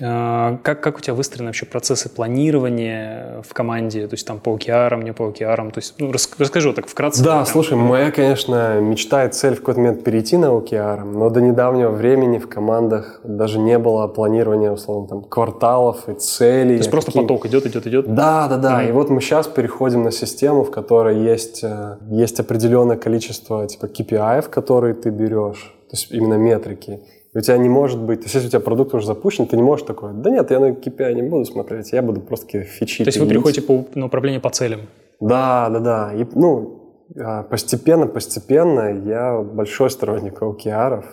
А, как, как у тебя выстроены вообще процессы планирования в команде? То есть там по OKR, не по OKR? То есть, ну, расскажи вот так вкратце. Да, слушай, моя, конечно, мечта и цель в какой-то момент перейти на OKR, но до недавнего времени в командах даже не было планирования, условно, там, кварталов и целей. То есть просто какие... поток идет, идет, идет? Да, да, да. Mm-hmm. И вот мы сейчас переходим на систему, в которой есть, э, есть определенное количество типа KPI, которые ты берешь, то есть именно метрики. И у тебя не может быть, то есть если у тебя продукт уже запущен, ты не можешь такой, да нет, я на KPI не буду смотреть, я буду просто какие-то фичи. То есть вы переходите по, на управление по целям? Да, да, да. И, ну, а, постепенно, постепенно я большой сторонник OKR.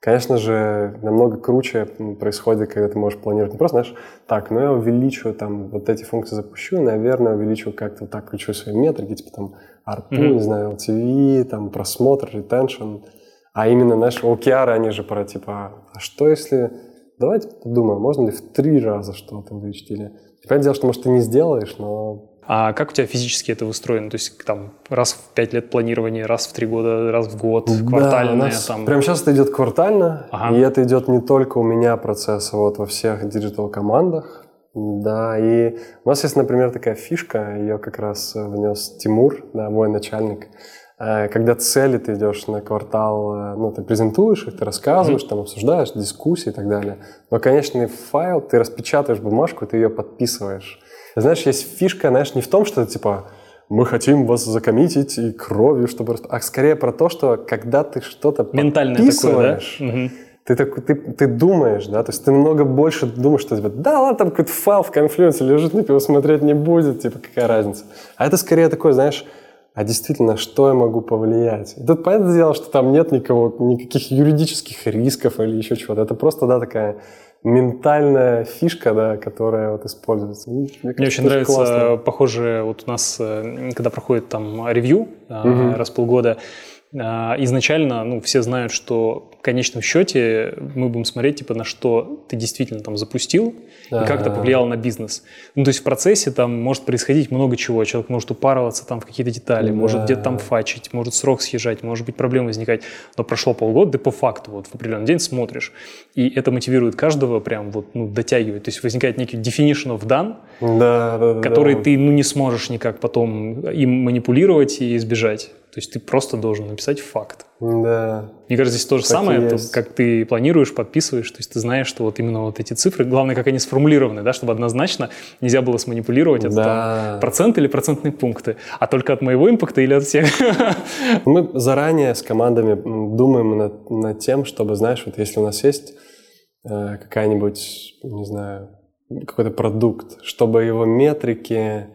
Конечно же, намного круче происходит, когда ты можешь планировать не просто, знаешь, так, ну я увеличу там вот эти функции запущу, наверное, увеличу как-то так, включу свои метрики, типа там ARPU, mm-hmm. не знаю, LTV, там просмотр, retention – а именно, знаешь, OKR, они же про типа, а что если... Давайте подумаем, можно ли в три раза что-то увеличить или... Понятное дело, что, может, ты не сделаешь, но... А как у тебя физически это устроено? То есть там раз в пять лет планирования, раз в три года, раз в год, квартальное? Да, там... Прямо сейчас это идет квартально, ага. и это идет не только у меня процесс, а вот во всех диджитал-командах. Да, и у нас есть, например, такая фишка, ее как раз внес Тимур, да, мой начальник. Э, когда цели ты идешь на квартал, э, ну, ты презентуешь их, ты рассказываешь, mm-hmm. там обсуждаешь, дискуссии и так далее. Но конечный файл, ты распечатаешь бумажку, ты ее подписываешь. Знаешь, есть фишка, знаешь, не в том, что типа мы хотим вас закоммитить и кровью, чтобы... А скорее про то, что когда ты что-то Ментальное подписываешь, такое, да? ты, так, ты, ты думаешь, да, то есть ты много больше думаешь, что типа, да ладно, там какой-то файл в конфлюенсе лежит, никто его смотреть не будет, типа, какая разница. А это скорее такое, знаешь, а действительно, что я могу повлиять. И тут понятное дело, что там нет никого, никаких юридических рисков или еще чего-то. Это просто, да, такая ментальная фишка, да, которая вот используется. Мне, кажется, Мне очень нравится, классно. похоже, вот у нас, э, когда проходит там ревью угу. раз в полгода, изначально, ну, все знают, что в конечном счете мы будем смотреть, типа, на что ты действительно там запустил да. и как это повлияло на бизнес. Ну, то есть в процессе там может происходить много чего. Человек может упарываться там в какие-то детали, да. может где-то там фачить, может срок съезжать, может быть проблемы возникать. Но прошло полгода, ты по факту вот в определенный день смотришь. И это мотивирует каждого прям вот, ну, дотягивать. То есть возникает некий definition of done, да, да, который да. ты, ну, не сможешь никак потом им манипулировать и избежать. То есть ты просто должен написать факт. Да. Мне кажется, здесь то же Так самое, то, как ты планируешь, подписываешь, то есть ты знаешь, что вот именно вот эти цифры, главное, как они сформулированы, да, чтобы однозначно нельзя было сманипулировать, это Да. там процент или процентные пункты, а только от моего импакта или от всех. Мы заранее с командами думаем над, над тем, чтобы, знаешь, вот если у нас есть э, какая-нибудь, не знаю, какой-то продукт, чтобы его метрики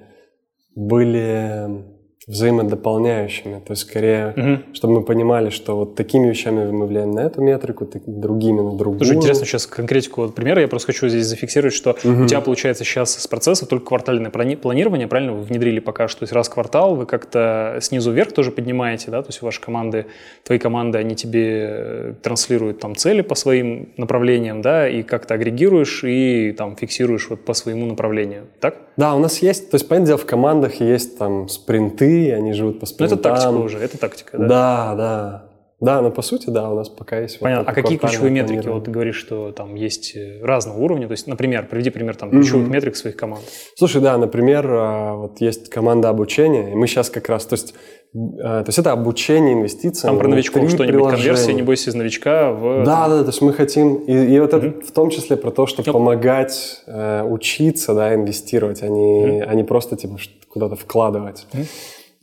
были взаимодополняющими, то есть скорее, Мгм. чтобы мы понимали, что вот такими вещами мы влияем на эту метрику, так- другими на другую. Тоже интересно сейчас конкретику вот примера. Я просто хочу здесь зафиксировать, что у тебя получается сейчас с процесса только квартальное плани- планирование, правильно? Вы внедрили пока что, то есть раз в квартал вы как-то снизу вверх тоже поднимаете, да? То есть ваши команды, твои команды, они тебе э, транслируют там цели по своим направлениям, да, и как-то агрегируешь и там фиксируешь вот по своему направлению, так? Да, у нас есть, то есть, понятное дело, в командах есть там спринты, они живут по Ну спринтам. это тактика уже, это тактика, да? Да, да. Да, но по сути, да, у нас пока есть... вот Понятно. это А какие ключевые метрики? Вот ты говоришь, что там есть э, разного уровня. То есть, например, приведи пример там ключевых метрик своих команд. Слушай, да, например, а, вот есть команда обучения, и мы сейчас как раз, то есть, то есть это обучение инвестициям. Там про новичков что-нибудь, конверсия, приложения. небось, из новичка в... Да, да, то есть мы хотим, и, и вот это в том числе про то, чтобы помогать э, учиться, да, инвестировать, а не, а не просто типа куда-то вкладывать.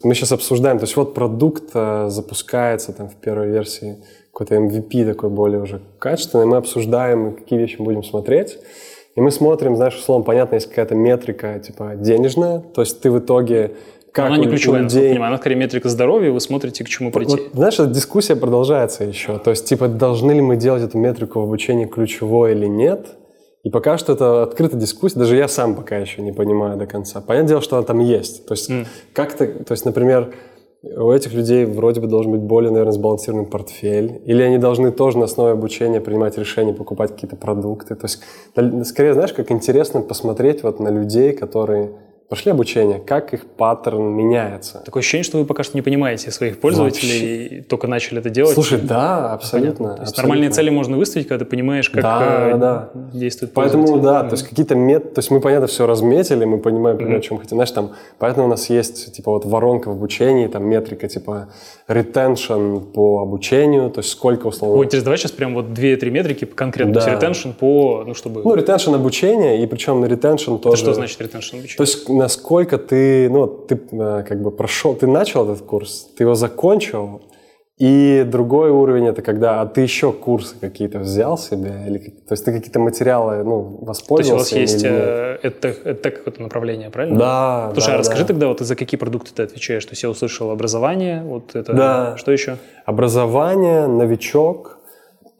Мы сейчас обсуждаем, то есть вот продукт э, запускается там в первой версии, какой-то MVP такой более уже качественный, мы обсуждаем, какие вещи мы будем смотреть. И мы смотрим, знаешь, условно, понятно, есть какая-то метрика, типа, денежная, то есть ты в итоге как она не ключевая, насколько я людей- понимаю. Она скорее метрика здоровья, вы смотрите, к чему прийти. вот, знаешь, эта дискуссия продолжается еще. То есть, типа, должны ли мы делать эту метрику в обучении ключевой или нет? И пока что это открытая дискуссия, даже я сам пока еще не понимаю до конца. Понятное дело, что она там есть. То есть, как-то, то есть, например, у этих людей вроде бы должен быть более, наверное, сбалансированный портфель. Или они должны тоже на основе обучения принимать решения, покупать какие-то продукты. То есть, скорее, знаешь, как интересно посмотреть вот на людей, которые прошли обучение, как их паттерн меняется. Такое ощущение, что вы пока что не понимаете своих пользователей и только начали это делать. Слушай, да, абсолютно. Понятно. То есть абсолютно. нормальные цели можно выставить, когда ты понимаешь, как Да, э, да. действует Поэтому, да, то есть какие-то мет... То есть мы, понятно, все разметили, мы понимаем, примерно, о чем хотим. Знаешь, там, поэтому у нас есть, типа, вот воронка в обучении, там, метрика, типа, retention по обучению, то есть сколько, условно... Ой, давай сейчас прям вот две-три метрики конкретно. Да. То есть retention по, ну, чтобы... Ну, retention обучения, и причем на retention Это тоже... что значит retention обучения? То есть насколько ты, ну, ты э, как бы прошел, ты начал этот курс, ты его закончил, и другой уровень это когда, а ты еще курсы какие-то взял себе, или, то есть ты какие-то материалы, ну, То есть воспользовался у вас есть э, это, это какое-то направление, правильно? Да, Слушай, да, а расскажи да. тогда, вот за какие продукты ты отвечаешь? То есть я услышал образование, вот это. Да. Что еще? Новичок,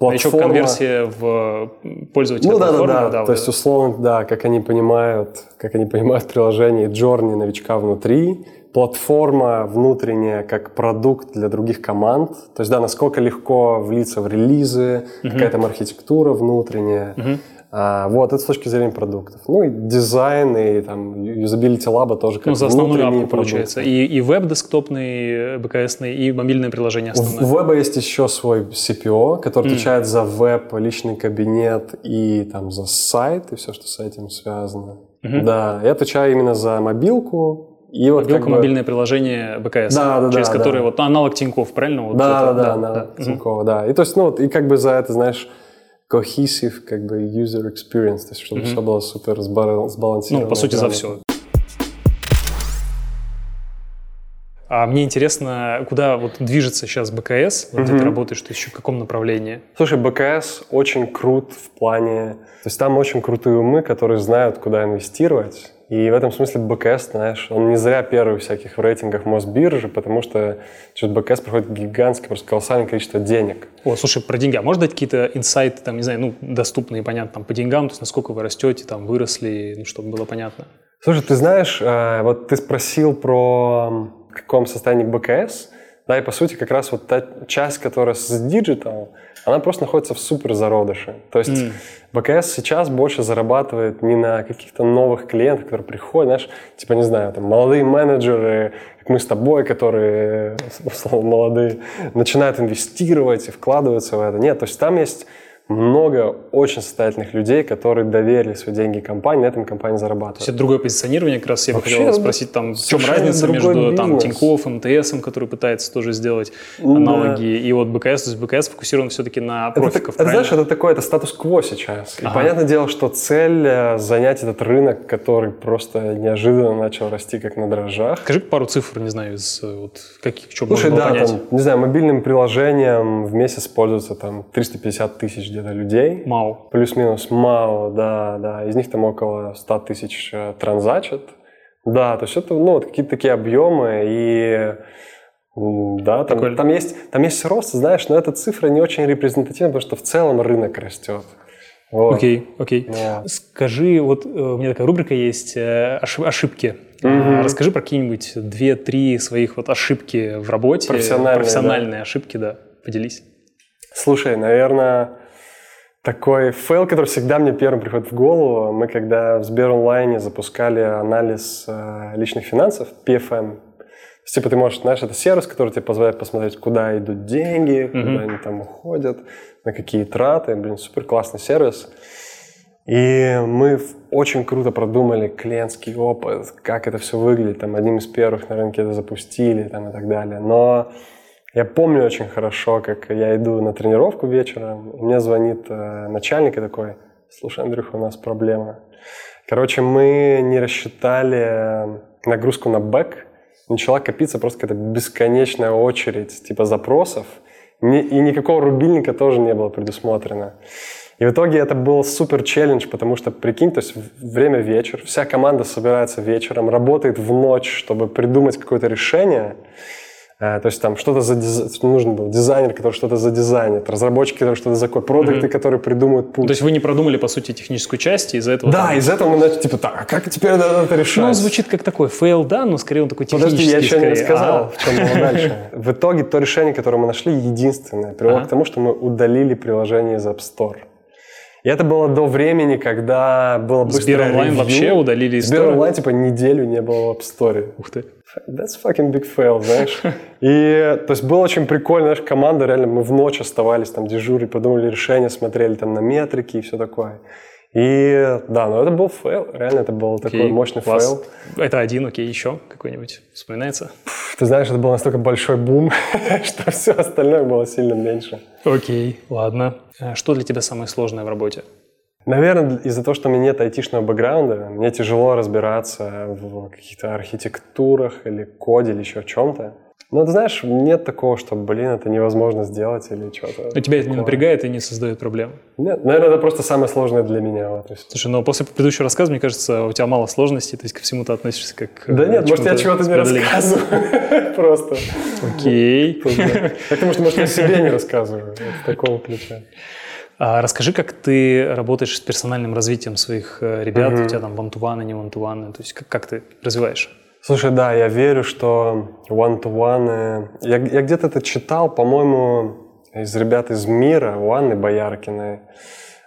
Новичок платформа. конверсия в пользователя Ну да, да, платформы. да. вот То есть условно, да, как они понимают, как они понимают приложение Journey новичка внутри, платформа внутренняя как продукт для других команд. То есть да, насколько легко влиться в релизы, какая там архитектура внутренняя. А, вот, это с точки зрения продуктов. Ну и дизайн, и там юзабилити лаба тоже как Ну, за основную апку получается. И, и веб десктопный, БКСный, и мобильное приложение основное. У веба есть еще свой CPO, который отвечает за веб, личный кабинет и там за сайт и все, что с этим связано. Да, я отвечаю именно за мобилку и вот Мобилка, как бы- мобильное приложение БКС, Да, да, через да, которое да. вот аналог Тинькофф, правильно? Вот Да, это, да, да, да, Мгм. Тинькова, да. И то есть, ну, вот, и как бы за это, знаешь, cohesive, как бы user experience, то есть, чтобы все было супер сбалансировано. Ну, по сути, за грамотно. все. А мне интересно, куда вот движется сейчас БКС, вот где ты работаешь, то есть еще в каком направлении? Слушай, БКС очень крут в плане... То есть там очень крутые умы, которые знают, куда инвестировать. И в этом смысле БКС, знаешь, он не зря первый всяких в рейтингах Мосбиржи, потому что через БКС проходит гигантское, просто колоссальное количество денег. О, слушай, про деньги. А можешь дать какие-то инсайты, там, не знаю, ну, доступные, понятно, там, по деньгам, то есть насколько вы растете, там, выросли, ну, чтобы было понятно. Слушай, ты знаешь, э, вот ты спросил про в каком состоянии БКС, да, и по сути как раз вот та часть, которая с Digital, она просто находится в супер зародыше. То есть БКС сейчас больше зарабатывает не на каких-то новых клиентах, которые приходят, знаешь, типа, не знаю, там, молодые менеджеры, как мы с тобой, которые, условно, молодые, начинают инвестировать и вкладываться в это. Нет, то есть там есть много очень состоятельных людей, которые доверили свои деньги компании, на этом компания зарабатывает. То есть это другое позиционирование, как раз я бы хотел спросить, там, в чем разница между там, Тинькофф, МТС, который пытается тоже сделать аналоги, да. и вот БКС, то есть БКС фокусирован все-таки на профиках, Это, это знаешь, это такое, это статус-кво сейчас. И ага. понятное дело, что цель э, занять этот рынок, который просто неожиданно начал расти как на дрожжах. Скажи пару цифр, не знаю, из э, вот каких, что Слушай, можно да, понять. Там, не знаю, мобильным приложением в месяц пользуются там 350 тысяч где-то людей. МАУ. Плюс-минус МАУ, да, да. Из них там около 100 тысяч э, транзачат. Да, то есть это ну, вот какие-то такие объемы и да, там, там, есть, там есть рост, знаешь, но эта цифра не очень репрезентативна, потому что в целом рынок растет. Вот. Окей, окей. Да. Скажи, вот э, у меня такая рубрика есть э, ошибки. Угу. Расскажи про какие-нибудь две-три своих вот ошибки в работе. Профессиональные, профессиональные да. ошибки, да. Поделись. Слушай, наверное, такой фейл, который всегда мне первым приходит в голову. Мы когда в Сберонлайне запускали анализ э, личных финансов, PFM, типа ты можешь, знаешь, это сервис, который тебе позволяет посмотреть, куда идут деньги, mm-hmm. куда они там уходят, на какие траты. Блин, супер классный сервис. И мы очень круто продумали клиентский опыт, как это все выглядит. Там одним из первых на рынке это запустили там, и так далее. Но я помню очень хорошо, как я иду на тренировку вечером, и мне звонит э, начальник и такой, слушай, Андрюха, у нас проблема. Короче, мы не рассчитали нагрузку на бэк, начала копиться просто какая-то бесконечная очередь типа запросов, и никакого рубильника тоже не было предусмотрено. И в итоге это был супер челлендж, потому что, прикинь, то есть время вечер, вся команда собирается вечером, работает в ночь, чтобы придумать какое-то решение, Э, то есть там что-то за диз... нужно было, дизайнер, который что-то задизайнит, разработчики, которые что-то закодят, продакты, мгм. которые придумают путь. То есть вы не продумали, по сути, техническую часть, и из-за этого... Да, там... из-за этого мы начали, типа, так, а как теперь надо это решать? Ну, звучит как такой фейл, да, но скорее он такой технический. Подожди, я еще скорее. не рассказал, а. в чем было дальше. В итоге то решение, которое мы нашли, единственное, привело к тому, что мы удалили приложение из App Store. И это было до времени, когда было быстрое Сбер онлайн вообще удалили из Сбер онлайн, типа, неделю не было в App Store. Ух ты. That's fucking big fail, знаешь. И, то есть, было очень прикольно, знаешь, команда, реально, мы в ночь оставались там дежурить, придумали решения, смотрели там на метрики и все такое. И да, но это был фейл, реально это был окей, такой мощный класс. фейл. Это один, окей, еще какой-нибудь вспоминается? Ты знаешь, это был настолько большой бум, что все остальное было сильно меньше. Окей, ладно. А что для тебя самое сложное в работе? Наверное, из-за того, что у меня нет айтишного бэкграунда, мне тяжело разбираться в каких-то архитектурах или коде или еще чем-то. Но ты знаешь, нет такого, что, блин, это невозможно сделать или что-то. Но тебя это не напрягает и не создает проблем? Нет, наверное, это просто самое сложное для меня. Вот, Слушай, но после предыдущего рассказа, мне кажется, у тебя мало сложностей, то есть ко всему ты относишься как... Да нет, может, я чего-то не рассказываю. Просто. Окей. Потому что, может, я себе не рассказываю. Такого ключа. А расскажи, как ты работаешь с персональным развитием своих э, ребят, mm-hmm. у тебя там вантуваны, не вантуваны, то есть как, как ты развиваешь? Слушай, да, я верю, что one-to-one... Я, я где-то это читал, по-моему, из ребят из мира, у Анны Бояркиной.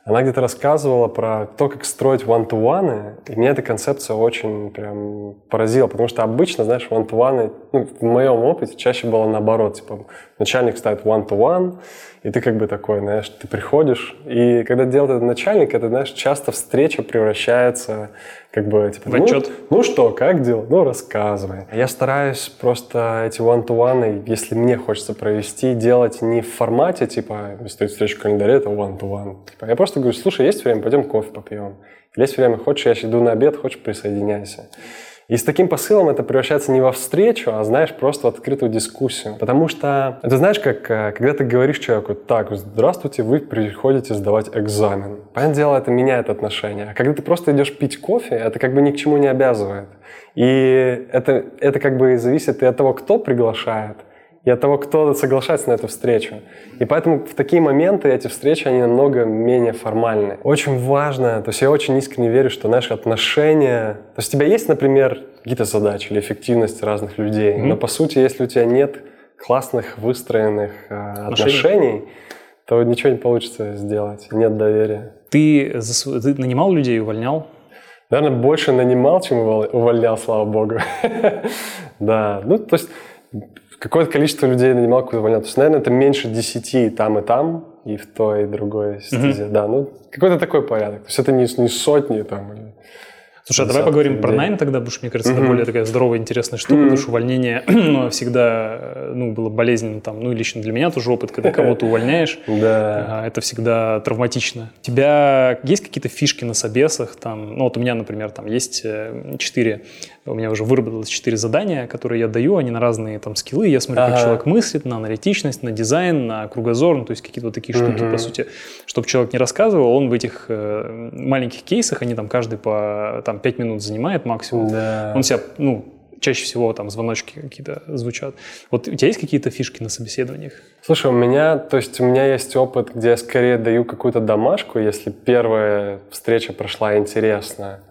Она где-то рассказывала про то, как строить one-to-one, и меня эта концепция очень прям поразила, потому что обычно, знаешь, one-to-one, ну, в моем опыте чаще было наоборот, типа начальник ставит one-to-one, и ты как бы такой, знаешь, ты приходишь, и когда делает этот начальник, это, знаешь, часто встреча превращается как бы, типа, в отчет. Ну, ну что, как дела? Ну, рассказывай. Я стараюсь просто эти one-to-one, если мне хочется провести, делать не в формате, типа, стоит встреча в календаре, это one-to-one. Типа, я просто говорю, слушай, есть время, пойдем кофе попьем. Есть время, хочешь, я иду на обед, хочешь, присоединяйся. И с таким посылом это превращается не во встречу, а, знаешь, просто в открытую дискуссию. Потому что, ты знаешь, как, э, когда ты говоришь человеку, так, здравствуйте, вы приходите сдавать экзамен. Понятное дело, это меняет отношения. А когда ты просто идешь пить кофе, это как бы ни к чему не обязывает. И это, это как бы зависит и от того, кто приглашает, и от того, кто соглашается на эту встречу. И поэтому в такие моменты эти встречи, они намного менее формальны. Очень важно, то есть я очень искренне верю, что наши отношения... То есть у тебя есть, например, какие-то задачи или эффективность разных людей, mm-hmm. но по сути, если у тебя нет классных выстроенных э, отношений, отношений то ничего не получится сделать, нет доверия. Ты, ты нанимал людей, увольнял? Наверное, больше нанимал, чем увольнял, слава богу. да, ну то есть какое-то количество людей нанимал, какое-то увольнял. То есть, наверное, это меньше 10 и там, и там. и в той, и другой стезе. Да, ну, какой-то такой порядок. То есть это не, не сотни там, или Слушай, а давай поговорим про найм тогда, потому что, мне кажется, mm-hmm. это более такая здоровая, интересная штука, mm-hmm. потому что увольнение ну, всегда ну, было болезненно, там, ну и лично для меня тоже опыт, когда кого-то увольняешь, да. это всегда травматично. У тебя есть какие-то фишки на собесах, там, ну вот у меня, например, там есть э, четыре у меня уже выработалось четыре задания, которые я даю, они на разные там скиллы. Я смотрю, ага. как человек мыслит, на аналитичность, на дизайн, на кругозор, ну, то есть какие-то вот такие штуки, угу. по сути. Чтобы человек не рассказывал, он в этих э, маленьких кейсах, они там каждый по там, 5 минут занимает максимум, да. он себя, ну, чаще всего там звоночки какие-то звучат. Вот у тебя есть какие-то фишки на собеседованиях? Слушай, у меня, то есть у меня есть опыт, где я скорее даю какую-то домашку, если первая встреча прошла интересно.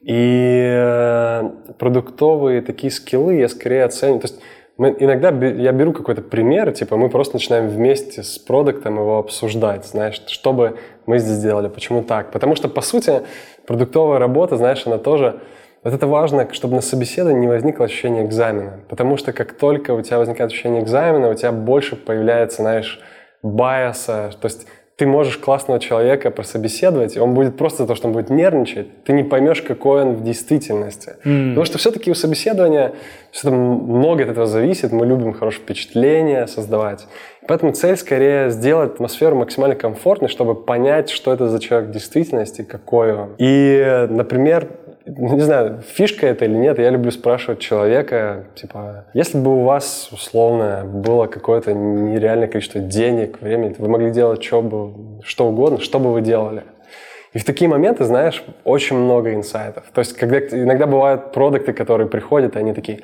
И э, продуктовые такие скиллы я скорее оцениваю. То есть мы, иногда я беру какой-то пример, типа мы просто начинаем вместе с продуктом его обсуждать, знаешь, что бы мы здесь сделали, почему так. Потому что, по сути, продуктовая работа, знаешь, она тоже... Вот это важно, чтобы на собеседовании не возникло ощущение экзамена. Потому что как только у тебя возникает ощущение экзамена, у тебя больше появляется, знаешь, байаса. То есть ты можешь классного человека прособеседовать, и он будет просто то, что он будет нервничать, ты не поймешь, какой он в действительности. Mm. Потому что все-таки у собеседования все много от этого зависит, мы любим хорошее впечатление создавать. Поэтому цель скорее сделать атмосферу максимально комфортной, чтобы понять, что это за человек в действительности, какой он. И, например, не знаю, фишка это или нет, я люблю спрашивать человека, типа, если бы у вас, условно, было какое-то нереальное количество денег, времени, вы могли делать что, бы, что угодно, что бы вы делали? И в такие моменты, знаешь, очень много инсайтов. То есть, когда иногда бывают продукты, которые приходят, и они такие,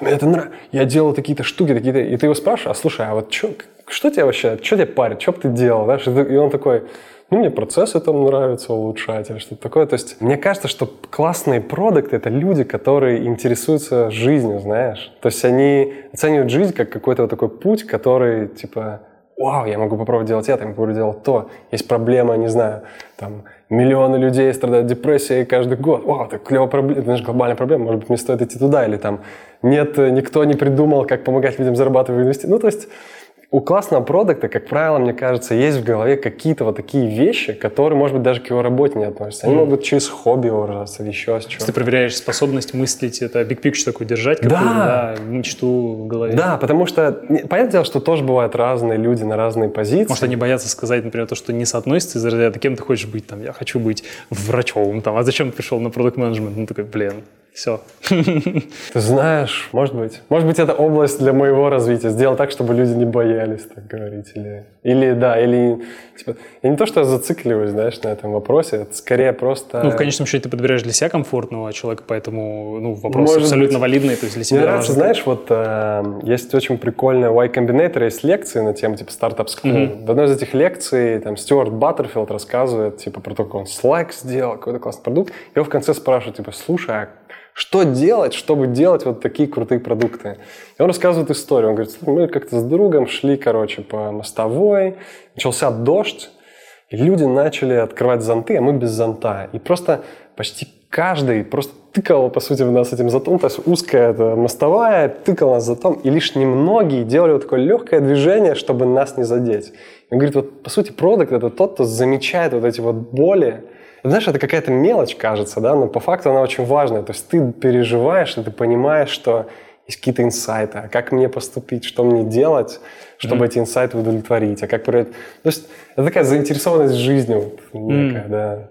это нравится, я делал такие-то штуки, такие-то, и ты его спрашиваешь, а слушай, а вот что, что тебе вообще, что тебе парит, что бы ты делал, знаешь, и он такой, ну, мне процессы там нравится улучшать или что-то такое. То есть мне кажется, что классные продукты — это люди, которые интересуются жизнью, знаешь. То есть они оценивают жизнь как какой-то вот такой путь, который, типа, вау, я могу попробовать делать это, я могу делать то. Есть проблема, не знаю, там, миллионы людей страдают депрессией каждый год. Вау, это клевая проблема, же глобальная проблема, может быть, мне стоит идти туда. Или там, нет, никто не придумал, как помогать людям зарабатывать в инвестициях. Ну, то есть у классного продукта, как правило, мне кажется, есть в голове какие-то вот такие вещи, которые, может быть, даже к его работе не относятся. Они mm. могут через хобби выражаться или еще с чего. Ты проверяешь способность мыслить, это big picture такой держать, да. да, мечту в голове. Да, потому что, понятное дело, что тоже бывают разные люди на разные позиции. Может, они боятся сказать, например, то, что не соотносится из разряда, кем ты хочешь быть, там, я хочу быть врачом, там, а зачем ты пришел на продукт менеджмент? Ну, такой, блин, все. Ты знаешь, может быть. Может быть, это область для моего развития. Сделать так, чтобы люди не боялись так говорить. Или, или да, или... Типа, и не то, что я зацикливаюсь, знаешь, на этом вопросе. Это скорее просто... Ну, в конечном счете, ты подбираешь для себя комфортного человека, поэтому ну, вопрос может абсолютно быть. валидный. То есть для себя Мне нравится, знаешь, вот э, есть очень прикольная Y Combinator, есть лекции на тему типа School. Mm-hmm. В одной из этих лекций там Стюарт Баттерфилд рассказывает типа про то, как он Slack сделал, какой-то классный продукт. Его в конце спрашивают, типа, слушай, а что делать, чтобы делать вот такие крутые продукты? И он рассказывает историю. Он говорит, мы как-то с другом шли, короче, по мостовой, начался дождь, и люди начали открывать зонты, а мы без зонта. И просто почти каждый просто тыкал, по сути, в нас этим зонтом, то есть узкая эта мостовая, тыкал нас зонтом, и лишь немногие делали вот такое легкое движение, чтобы нас не задеть. И он говорит, вот, по сути, продукт — это тот, кто замечает вот эти вот боли, знаешь, это какая-то мелочь, кажется, да, но по факту она очень важная. То есть ты переживаешь, и ты понимаешь, что есть какие-то инсайты, а как мне поступить, что мне делать, чтобы mm. эти инсайты удовлетворить, а как. То есть это такая заинтересованность жизнью некая, mm. да.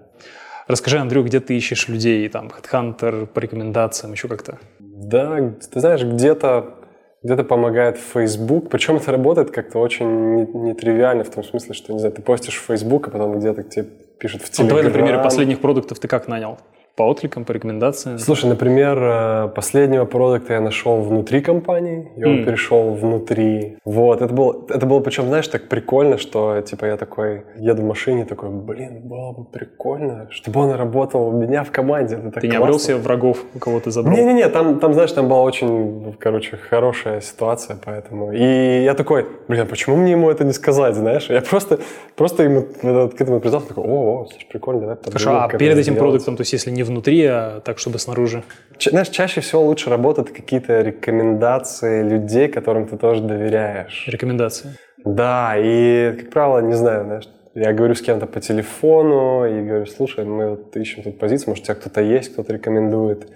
Расскажи, Андрю, где ты ищешь людей, там, HeadHunter, по рекомендациям, еще как-то? Да, ты знаешь, где-то где-то помогает Facebook, причем это работает как-то очень нетривиально, в том смысле, что, не знаю, ты постишь в Facebook, а потом где-то к тебе пишут в Telegram. Ну, давай на примере последних продуктов ты как нанял? По откликам, по рекомендациям? Слушай, например, э, последнего продукта я нашел внутри компании, и он mm. перешел внутри. Вот, это было, это было причем, знаешь, так прикольно, что, типа, я такой еду в машине, такой, блин, было бы прикольно, чтобы он работал у меня в команде. Это так ты не обрел себе врагов, у кого ты забрал? Не-не-не, там, там, знаешь, там была очень, короче, хорошая ситуация, поэтому. И я такой, блин, почему мне ему это не сказать, знаешь? Я просто, просто ему к этому признался, такой, о, о, слушай, прикольно, давай Хорошо, а перед этим продуктом, то есть если не внутри, а так, чтобы снаружи? Знаешь, чаще всего лучше работают какие-то рекомендации людей, которым ты тоже доверяешь. Рекомендации? Да, и, как правило, не знаю, знаешь, я говорю с кем-то по телефону и говорю, слушай, мы вот ищем тут позицию, может, у тебя кто-то есть, кто-то рекомендует.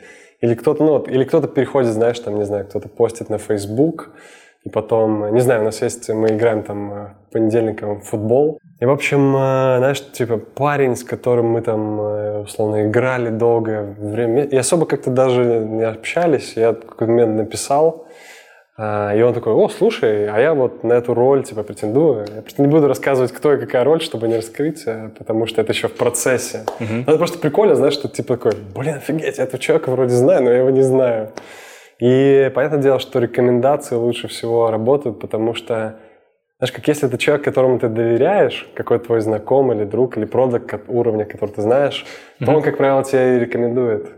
Или кто-то, ну, или кто-то переходит, знаешь, там, не знаю, кто-то постит на Facebook, и потом, не знаю, у нас есть, мы играем там э, понедельником в футбол. И, в общем, э, знаешь, типа парень, с которым мы там, э, условно, играли долгое время, и особо как-то даже не общались, я в какой-то момент написал, и он такой, о, слушай, а я вот на эту роль, типа, претендую. Я просто не буду рассказывать, кто и какая роль, чтобы не раскрыть, э, потому что это еще в процессе. Uh-huh. Это просто прикольно, знаешь, что типа такой, блин, офигеть, я этого человека вроде знаю, но я его не знаю. И понятное дело, что рекомендации лучше всего работают, потому что, знаешь, как если это человек, которому ты доверяешь, какой твой знакомый или друг, или продукт уровня, который ты знаешь, uh-huh. то он, как правило, тебя и рекомендует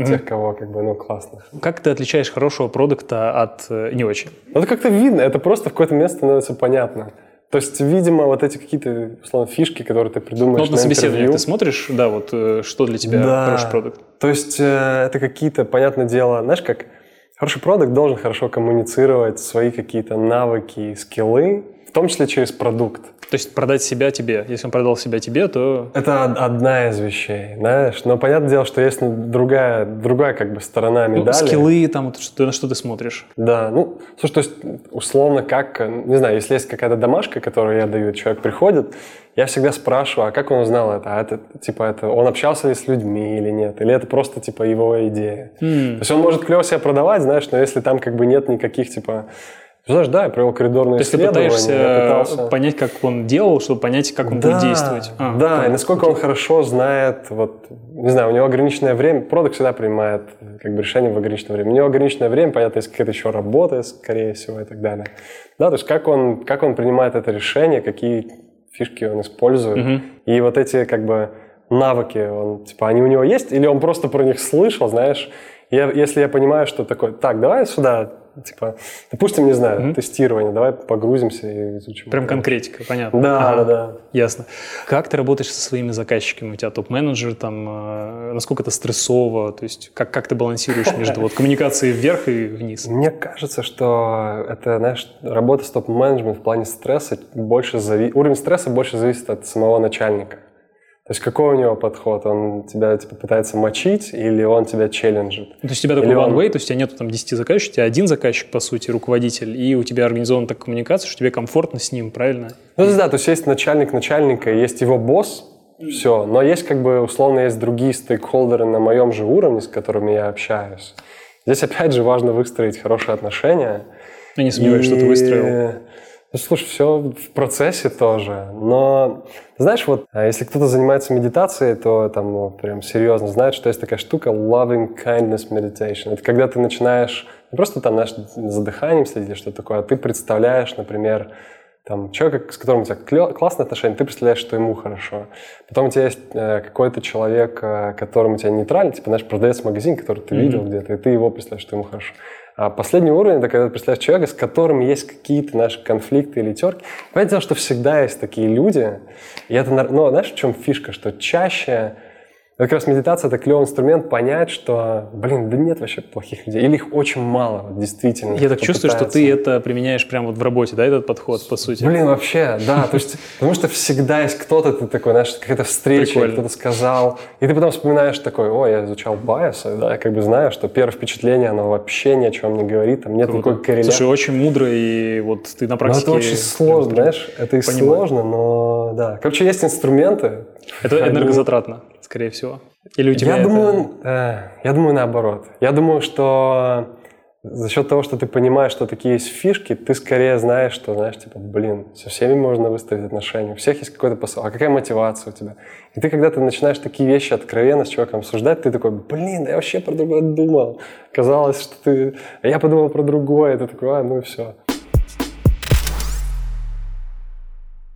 mm-hmm. тех, кого как бы, ну, классно. Как ты отличаешь хорошего продукта от э, не очень? Ну, это как-то видно, это просто в какое-то место становится понятно. То есть, видимо, вот эти какие-то, условно, фишки, которые ты придумаешь ну, на, на собеседованиях ты смотришь, да, вот э, что для тебя да. хороший продукт? То есть, э, это какие-то, понятное дело, знаешь, как хороший продукт должен хорошо коммуницировать свои какие-то навыки, скиллы, в том числе через продукт. То есть продать себя тебе. Если он продал себя тебе, то... Это одна из вещей, знаешь. Но понятное дело, что есть другая, другая как бы сторона ну, медали. Ну, скиллы, там, вот, что, на что ты смотришь. Да, ну, слушай, то есть, условно, как, не знаю, если есть какая-то домашка, которую я даю, человек приходит, я всегда спрашиваю, а как он узнал это? А это, типа, это он общался ли с людьми или нет? Или это просто, типа, его идея? Mm. То есть он может клево себя продавать, знаешь, но если там как бы нет никаких, типа, знаешь, да, я провел коридорное То есть ты пытаешься пытался... понять, как он делал, чтобы понять, как он да, будет действовать. А, да, и насколько он хорошо знает, вот, не знаю, у него ограниченное время, продукт всегда принимает как бы решение в ограниченное время. У него ограниченное время, понятно, есть какая-то еще работа, скорее всего, и так далее. Да, то есть как он, как он принимает это решение, какие фишки он использует. Угу. И вот эти как бы навыки, он, типа, они у него есть, или он просто про них слышал, знаешь, я, если я понимаю, что такое, так, давай сюда типа, допустим, не знаю, mm-hmm. тестирование, давай погрузимся и изучим. Прям конкретика, понятно. Да, ага, да, да. Ясно. Как ты работаешь со своими заказчиками? У тебя топ-менеджер, там, э, насколько это стрессово? То есть как, как ты балансируешь между вот коммуникацией вверх и вниз? Мне кажется, что это, знаешь, работа с топ-менеджментом в плане стресса больше зави... уровень стресса больше зависит от самого начальника. То есть какой у него подход? Он тебя типа, пытается мочить или он тебя челленджит? Ну, то есть у тебя такой one way, то есть у тебя нет там 10 заказчиков, у тебя один заказчик, по сути, руководитель, и у тебя организована такая коммуникация, что тебе комфортно с ним, правильно? Ну да, то есть есть начальник начальника, есть его босс, все. Но есть как бы, условно, есть другие стейкхолдеры на моем же уровне, с которыми я общаюсь. Здесь опять же важно выстроить хорошие отношения. Я не сомневаюсь, и... что ты выстроил. Ну, слушай, все в процессе тоже. Но, знаешь, вот а если кто-то занимается медитацией, то там ну, прям серьезно знает, что есть такая штука loving kindness meditation. Это когда ты начинаешь не просто там, знаешь, за дыханием следить, что такое, а ты представляешь, например, там, человека, с которым у тебя классные отношения, ты представляешь, что ему хорошо. Потом у тебя есть э, какой-то человек, э, которому у тебя нейтральный, типа, знаешь, продавец магазин, который ты mm-hmm. видел где-то, и ты его представляешь, что ему хорошо. А последний уровень – это когда ты представляешь человека, с которым есть какие-то наши конфликты или терки. Понятное дело, что всегда есть такие люди. И это, но знаешь, в чем фишка? Что чаще как раз медитация – это клевый инструмент понять, что, блин, да нет вообще плохих людей. Или их очень мало, вот, действительно. Я так чувствую, пытается. что ты это применяешь прямо вот в работе, да, этот подход, по сути? Блин, вообще, да. То есть, потому что всегда есть кто-то, ты такой, знаешь, какая-то встреча, кто-то сказал. И ты потом вспоминаешь такой, о, я изучал байосы, да, я как бы знаю, что первое впечатление, оно вообще ни о чем не говорит, там нет Круто. никакой корреляции. Слушай, очень мудро, и вот ты на практике... Это очень сложно, знаешь, это и понимаю. сложно, но да. Короче, есть инструменты. Это энергозатратно, скорее всего. Или у тебя я это... думаю, э, я думаю наоборот. Я думаю, что за счет того, что ты понимаешь, что такие есть фишки, ты скорее знаешь, что, знаешь, типа, блин, со всеми можно выстроить отношения, у всех есть какой-то посыл, а какая мотивация у тебя? И ты, когда ты начинаешь такие вещи откровенно с человеком обсуждать, ты такой, блин, я вообще про другое думал. Казалось, что ты... А я подумал про другое, и ты такой, а, ну и все.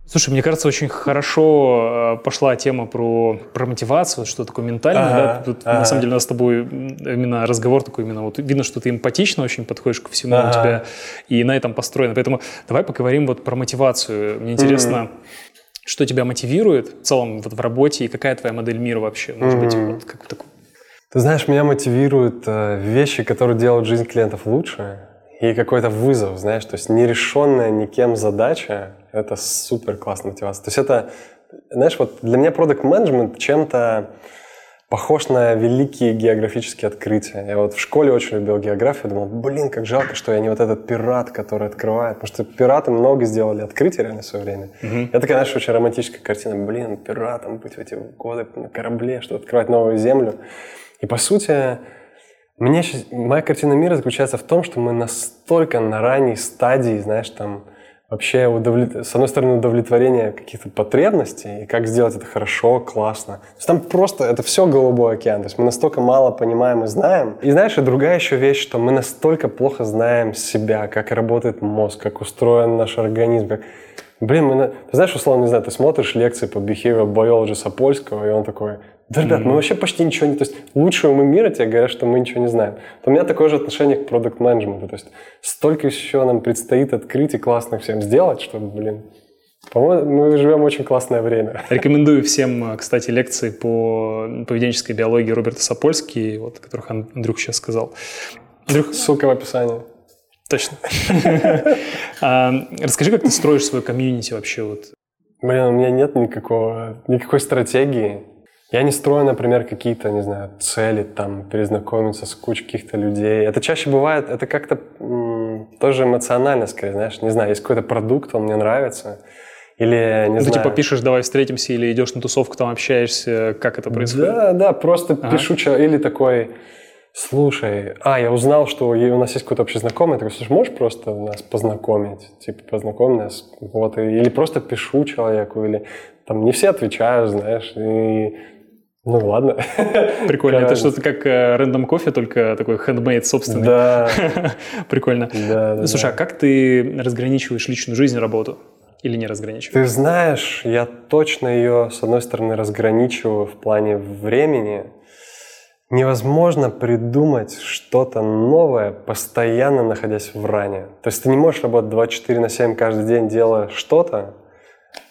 Слушай, мне кажется, очень хорошо э, пошла тема про, про мотивацию, что такое ментальное. Ага, да? Тут, ага. На самом деле у нас с тобой именно разговор такой, именно вот видно, что ты эмпатично очень подходишь ко всему ага. у тебя, и на этом построено. Поэтому давай поговорим вот про мотивацию. Мне интересно, mm что тебя мотивирует в целом вот в работе, и какая твоя модель мира вообще? Может mm быть, вот как такой ты знаешь, меня мотивируют э, вещи, которые делают жизнь клиентов лучше. и какой-то вызов, знаешь, то есть нерешенная никем задача — это супер классная мотивация. То есть это, знаешь, вот для меня продукт менеджмент чем-то похож на великие географические открытия. Я вот в школе очень любил географию, думал, блин, как жалко, что я не вот этот пират, который открывает. Потому что пираты много сделали открытий реально в свое время. Mm-hmm. Это, конечно, очень романтическая картина. Блин, пиратом быть в эти годы на корабле, что открывать новую землю. И по сути, мне сейчас, моя картина мира заключается в том, что мы настолько на ранней стадии, знаешь, там, вообще удовлет... с одной стороны удовлетворение каких-то потребностей и как сделать это хорошо, классно. То есть там просто это все голубой океан. То есть мы настолько мало понимаем и знаем. И знаешь, и другая еще вещь, что мы настолько плохо знаем себя, как работает мозг, как устроен наш организм, как Блин, мы, ты знаешь, условно, не знаю, ты смотришь лекции по behavioral biology Сапольского, и он такой, да, ребят, mm-hmm. мы вообще почти ничего не... То есть лучшие умы мира тебе говорят, что мы ничего не знаем. То у меня такое же отношение к продукт менеджменту То есть столько еще нам предстоит открыть и классных всем сделать, что, блин, по-моему, мы живем очень классное время. Рекомендую всем, кстати, лекции по поведенческой биологии Роберта Сапольски, вот, о которых Андрюх сейчас сказал. Андрюх... Ссылка в описании. Точно. А, расскажи, как ты строишь свою комьюнити вообще? Вот. Блин, у меня нет никакого, никакой стратегии. Я не строю, например, какие-то, не знаю, цели, там, перезнакомиться с кучей каких-то людей. Это чаще бывает, это как-то м- тоже эмоционально, скорее, знаешь, не знаю, есть какой-то продукт, он мне нравится, или, не Ты знаю... типа пишешь, давай встретимся, или идешь на тусовку, там общаешься, как это происходит? Да, да, просто ага. пишу, или такой, слушай, а, я узнал, что у нас есть какой-то общий знакомый, я такой, слушай, можешь просто нас познакомить? Типа, познакомь нас, вот, или просто пишу человеку, или там не все отвечают, знаешь, и ну ладно. Прикольно. Это что-то как рандом э, кофе, только такой handmade собственный. Да. Прикольно. Да, да, Слушай, да. а как ты разграничиваешь личную жизнь и работу? Или не разграничиваешь? Ты знаешь, я точно ее, с одной стороны, разграничиваю в плане времени. Невозможно придумать что-то новое, постоянно находясь в ране. То есть ты не можешь работать 24 на 7 каждый день, делая что-то,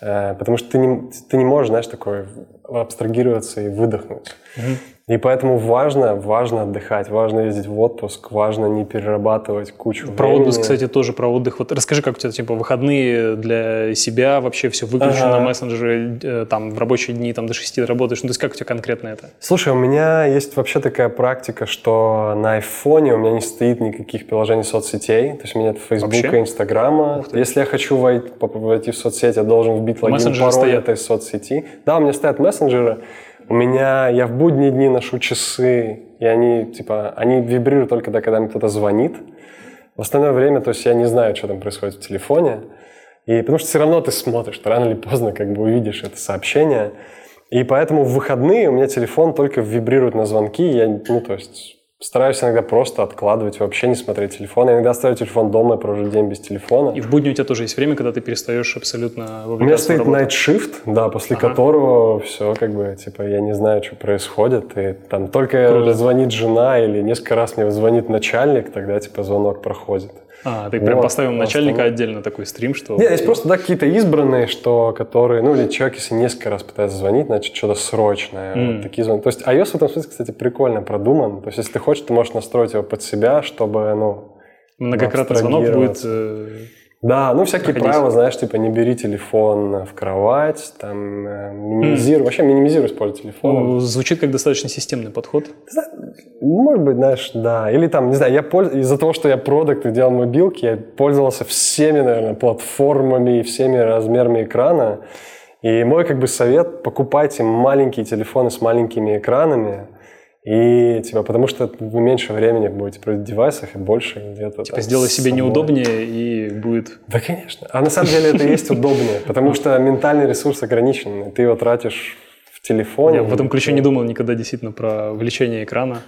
Э, потому что ты не, ты не можешь, знаешь, такое абстрагироваться и выдохнуть. Mm-hmm. И поэтому важно, важно отдыхать, важно ездить в отпуск, важно не перерабатывать кучу Про времени. отпуск, кстати, тоже про отдых. Вот расскажи, как у тебя, типа, выходные для себя вообще все выключено, ага. мессенджеры, э, там, в рабочие дни, там, до 6 работаешь. Ну, то есть как у тебя конкретно это? Слушай, у меня есть вообще такая практика, что на айфоне у меня не стоит никаких приложений соцсетей, то есть у меня нет Фейсбука, Инстаграма. Если я хочу войти, войти в соцсеть, я должен вбить логин, пароль стоят. этой соцсети. Да, у меня стоят мессенджеры, у меня, я в будние дни ношу часы, и они, типа, они вибрируют только тогда, когда мне кто-то звонит. В остальное время, то есть я не знаю, что там происходит в телефоне. И потому что все равно ты смотришь, ты рано или поздно как бы увидишь это сообщение. И поэтому в выходные у меня телефон только вибрирует на звонки. Я, ну, то есть Стараюсь иногда просто откладывать, вообще не смотреть телефон. Я иногда оставлю телефон дома и провожу день без телефона. И в будни у тебя тоже есть время, когда ты перестаешь абсолютно У меня стоит night shift, да, после ага. которого все как бы, типа, я не знаю, что происходит. И там только Круто. звонит жена или несколько раз мне звонит начальник, тогда, типа, звонок проходит. А, ты вот, прям поставил начальника остальное. отдельно такой стрим, что... Нет, есть просто, да, какие-то избранные, что, которые, ну, или человек, если несколько раз пытается звонить, значит, что-то срочное. Mm. Вот такие звонки. То есть iOS в этом смысле, кстати, прикольно продуман. То есть, если ты хочешь, ты можешь настроить его под себя, чтобы, ну... Многократный звонок будет э, да, ну всякие Проходить. правила, знаешь, типа не бери телефон в кровать, там э, минимизируй, mm. вообще минимизируй использовать телефон. Ну, звучит как достаточно системный подход. Может быть, знаешь, да. Или там, не знаю, я польз... из-за того, что я продукт и делал мобилки, я пользовался всеми, наверное, платформами и всеми размерами экрана. И мой как бы совет, покупайте маленькие телефоны с маленькими экранами, и типа, потому что вы меньше времени будете проводить в девайсах и больше где-то. Типа, сделай себе собой. неудобнее и будет. Да, конечно. А на самом деле это есть удобнее, потому что ментальный ресурс ограничен. Ты его тратишь в телефоне. Я в этом ключе не думал никогда действительно про увеличение экрана.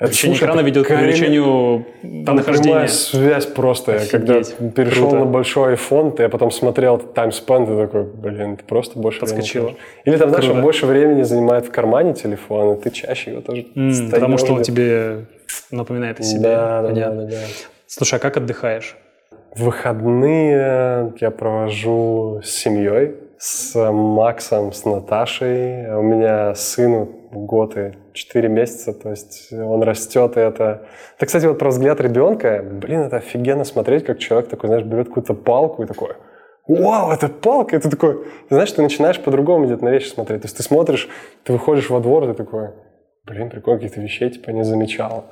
Увеличение экрана ведет к увеличению Там нахождения. связь просто. Офигеть. Когда перешел Круто. на большой iPhone, я потом смотрел таймспен, ты такой, блин, ты просто больше Подскочило. времени. Или там, знаешь, он больше времени занимает в кармане телефон, и ты чаще его тоже mm, Потому что он тебе напоминает о себе. Да, да, да, да. Слушай, а как отдыхаешь? Выходные я провожу с семьей. с Максом, с Наташей. У меня сыну год и 4 месяца, то есть он растет, и это... Это, кстати, вот про взгляд ребенка, блин, это офигенно смотреть, как человек такой, знаешь, берет какую-то палку и такой, вау, это палка, и ты такой, знаешь, ты начинаешь по-другому где-то на вещи смотреть, то есть ты смотришь, ты выходишь во двор, ты такой, блин, прикольно, каких-то вещей, типа, не замечал.